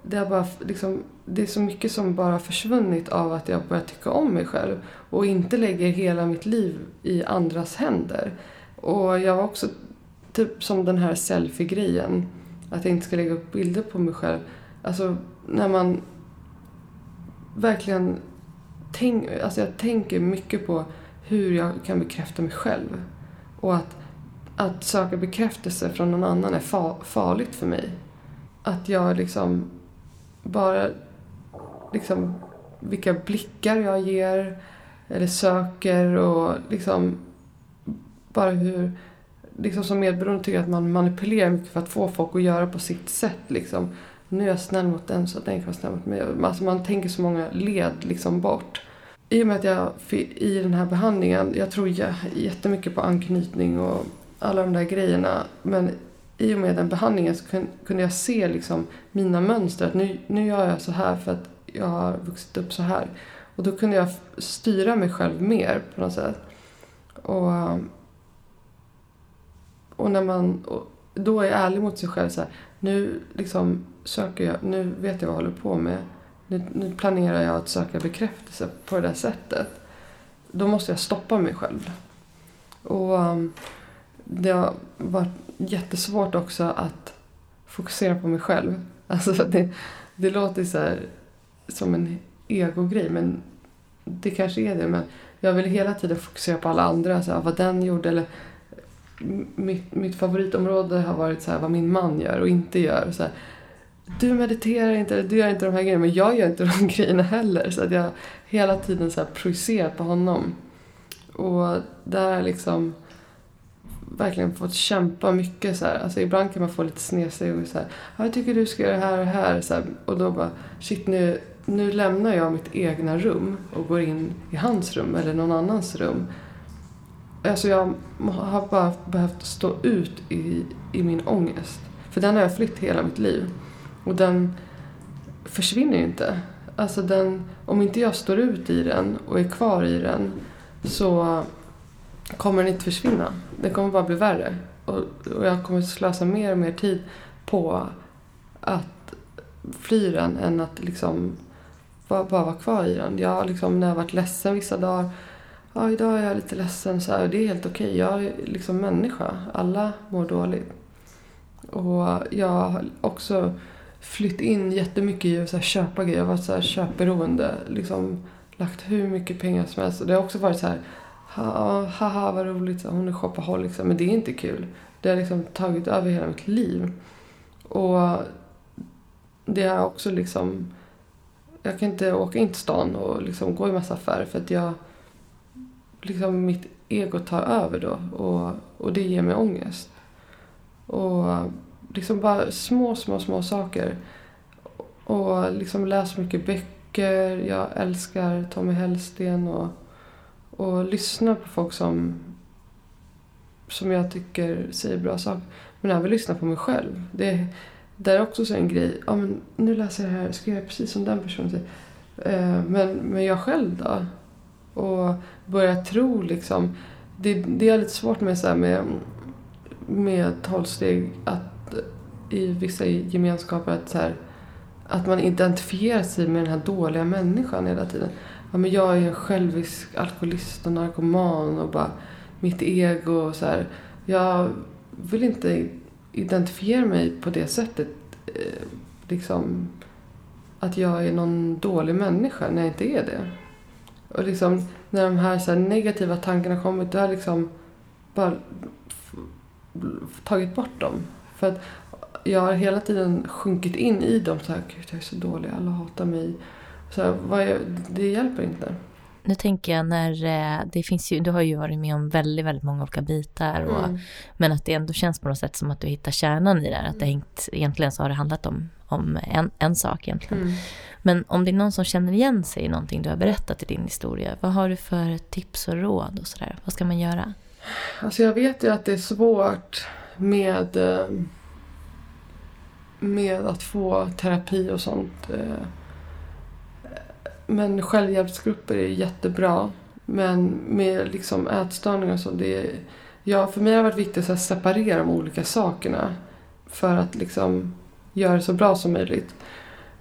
det, har bara, liksom, det är så mycket som bara försvunnit av att jag börjat tycka om mig själv och inte lägger hela mitt liv i andras händer. Och jag var också typ som den här selfie-grejen. Att jag inte ska lägga upp bilder på mig själv. Alltså när man verkligen tänk, alltså jag tänker mycket på hur jag kan bekräfta mig själv. Och att, att söka bekräftelse från någon annan är fa farligt för mig. Att jag liksom bara liksom vilka blickar jag ger eller söker och liksom bara hur liksom som medberoende tycker jag att man manipulerar mycket för att få folk att göra på sitt sätt liksom. Nu är jag snäll mot den så att den kan vara snäll mot mig. Alltså man tänker så många led liksom bort. I och med att jag i den här behandlingen, jag tror jättemycket på anknytning och alla de där grejerna. Men i och med den behandlingen så kunde jag se liksom mina mönster. Att nu, nu gör jag så här för att jag har vuxit upp så här. Och då kunde jag styra mig själv mer på något sätt. Och, och när man då är ärlig mot sig själv så här, nu liksom söker jag, nu vet jag vad jag håller på med. Nu, nu planerar jag att söka bekräftelse på det där sättet. Då måste jag stoppa mig själv. Och um, det har varit jättesvårt också att fokusera på mig själv. Alltså det, det låter så här, som en egogrej men det kanske är det. Men jag vill hela tiden fokusera på alla andra. Så här, vad den gjorde. Eller, mitt, mitt favoritområde har varit så här, vad min man gör och inte gör. Så här, du mediterar inte, eller du gör inte de här grejerna. Men jag gör inte de grejerna heller. Så att jag hela tiden så här projicerat på honom. Och där liksom verkligen fått kämpa mycket. Så här. Alltså, ibland kan man få lite snedsteg och så här, jag tycker du ska göra det här och här. Så här. Och då bara, shit nu, nu lämnar jag mitt egna rum och går in i hans rum eller någon annans rum. Alltså jag har bara behövt stå ut i, i min ångest. För den har jag flytt hela mitt liv. Och den försvinner ju inte. Alltså den, om inte jag står ut i den och är kvar i den så kommer den inte försvinna. Den kommer bara bli värre. Och, och jag kommer slösa mer och mer tid på att fly den än att liksom bara, bara vara kvar i den. Jag liksom, när jag har varit ledsen vissa dagar. Ja, idag är jag lite ledsen. Så här, det är helt okej. Okay. Jag är liksom människa. Alla mår dåligt. Och jag har också flytt in jättemycket i att köpa grejer. Jag har varit så här köpberoende. Liksom lagt hur mycket pengar som helst. Och det har också varit så här haha vad roligt, hon är shopaholic. Men det är inte kul. Det har liksom tagit över hela mitt liv. Och det har också liksom... Jag kan inte åka in till stan och liksom gå i massa affärer för att jag... Liksom mitt ego tar över då och, och det ger mig ångest. Och liksom bara små, små, små saker. Och liksom läs mycket böcker. Jag älskar Tommy Hellsten och och lyssna på folk som, som jag tycker säger bra saker. Men även lyssna på mig själv. Det, det är också så en grej. Ja, men nu läser jag det här, ska jag göra precis som den personen säger. Eh, men, men jag själv då? Och börja tro liksom. Det, det är lite svårt med, så med, med tolvsteg att i vissa gemenskaper att, så här, att man identifierar sig med den här dåliga människan hela tiden ja, men jag är en självisk alkoholist och narkoman och bara mitt ego och så här. Jag vill inte identifiera mig på det sättet. Eh, liksom att jag är någon dålig människa när jag inte är det. Och liksom när de här, så här negativa tankarna kommit, då har jag liksom bara tagit bort dem. För att jag har hela tiden sjunkit in i dem. Så här, Gud, jag är så dålig, alla hatar mig. Så är, det hjälper inte. Nu tänker jag när eh, det finns ju, du har ju varit med om väldigt, väldigt många olika bitar. Och, mm. Men att det ändå känns på något sätt som att du hittar kärnan i det här. Att det hängt, egentligen så har det handlat om, om en, en sak egentligen. Mm. Men om det är någon som känner igen sig i någonting du har berättat i din historia. Vad har du för tips och råd och sådär? Vad ska man göra? Alltså jag vet ju att det är svårt med, eh, med att få terapi och sånt. Eh. Men självhjälpsgrupper är jättebra. Men med liksom ätstörningar och så, det är, ja, för mig har det varit viktigt att separera de olika sakerna. För att liksom göra det så bra som möjligt.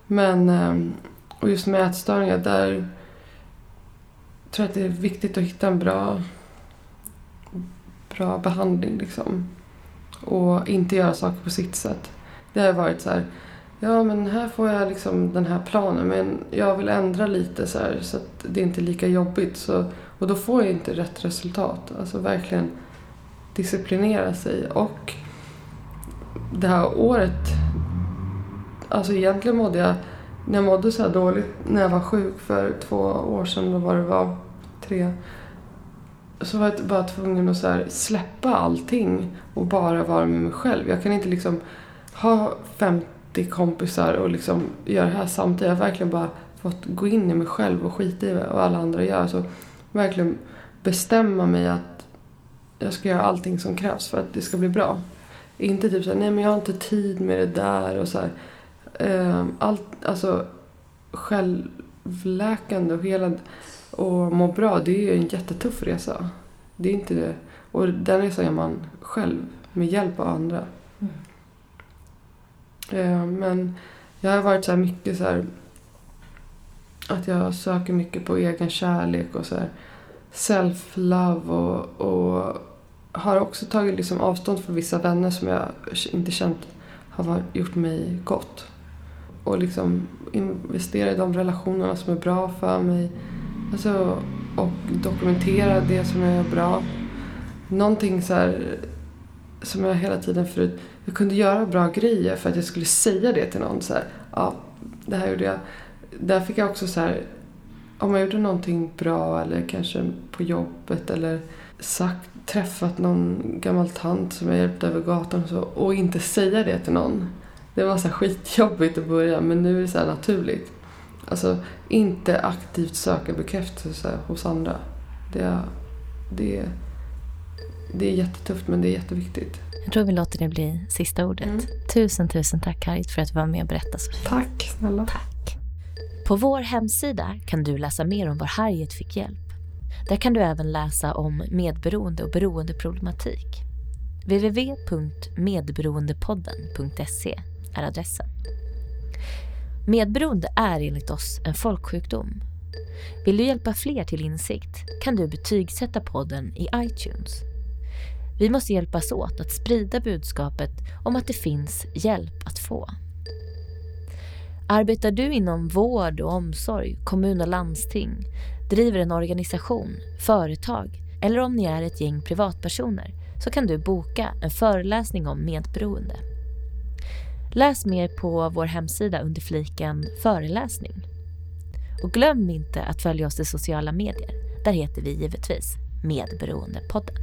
Men, ehm, och just med ätstörningar, där tror jag att det är viktigt att hitta en bra, bra behandling liksom. Och inte göra saker på sitt sätt. Det har varit så här, ja men här får jag liksom den här planen men jag vill ändra lite så här, så att det inte är lika jobbigt. Så, och då får jag inte rätt resultat. Alltså verkligen disciplinera sig. Och det här året, alltså egentligen mådde jag, när jag mådde så här dåligt när jag var sjuk för två år sedan, då var det var tre, så var jag bara tvungen att så här släppa allting och bara vara med mig själv. Jag kan inte liksom ha 50 kompisar och liksom göra det här samtidigt. Jag har verkligen bara fått gå in i mig själv och skita i vad alla andra gör. Så verkligen bestämma mig att jag ska göra allting som krävs för att det ska bli bra. Inte typ såhär, nej men jag har inte tid med det där och så här. Ehm, allt, alltså självläkande och hela och må bra, det är ju en jättetuff resa. Det är inte det. Och den resan gör man själv med hjälp av andra. Mm. Ehm, men jag har varit så här mycket så här att jag söker mycket på egen kärlek och så self-love och, och har också tagit liksom avstånd från vissa vänner som jag inte känt har gjort mig gott. Och liksom investera i de relationerna som är bra för mig. Alltså, och dokumentera det som jag är bra. Någonting så här, som jag hela tiden förut... Jag kunde göra bra grejer för att jag skulle säga det till någon. Så här, ja, det här gjorde jag. Där fick jag också så här... Om jag gjorde någonting bra eller kanske på jobbet eller sagt, träffat någon gammal tant som jag hjälpte över gatan och så och inte säga det till någon. Det var så skitjobbigt att börja men nu är det så naturligt. Alltså inte aktivt söka bekräftelse hos andra. Det, det, det är jättetufft men det är jätteviktigt. Jag tror vi låter det bli sista ordet. Mm. Tusen, tusen tack Harriet för att du var med och berättade så fint. Tack snälla. Tack. På vår hemsida kan du läsa mer om var Harriet fick hjälp. Där kan du även läsa om medberoende och beroendeproblematik. www.medberoendepodden.se är adressen. Medberoende är enligt oss en folksjukdom. Vill du hjälpa fler till insikt kan du betygsätta podden i iTunes. Vi måste hjälpas åt att sprida budskapet om att det finns hjälp att få. Arbetar du inom vård och omsorg, kommun och landsting, driver en organisation, företag eller om ni är ett gäng privatpersoner så kan du boka en föreläsning om medberoende. Läs mer på vår hemsida under fliken föreläsning. Och glöm inte att följa oss i sociala medier. Där heter vi givetvis Medberoendepodden.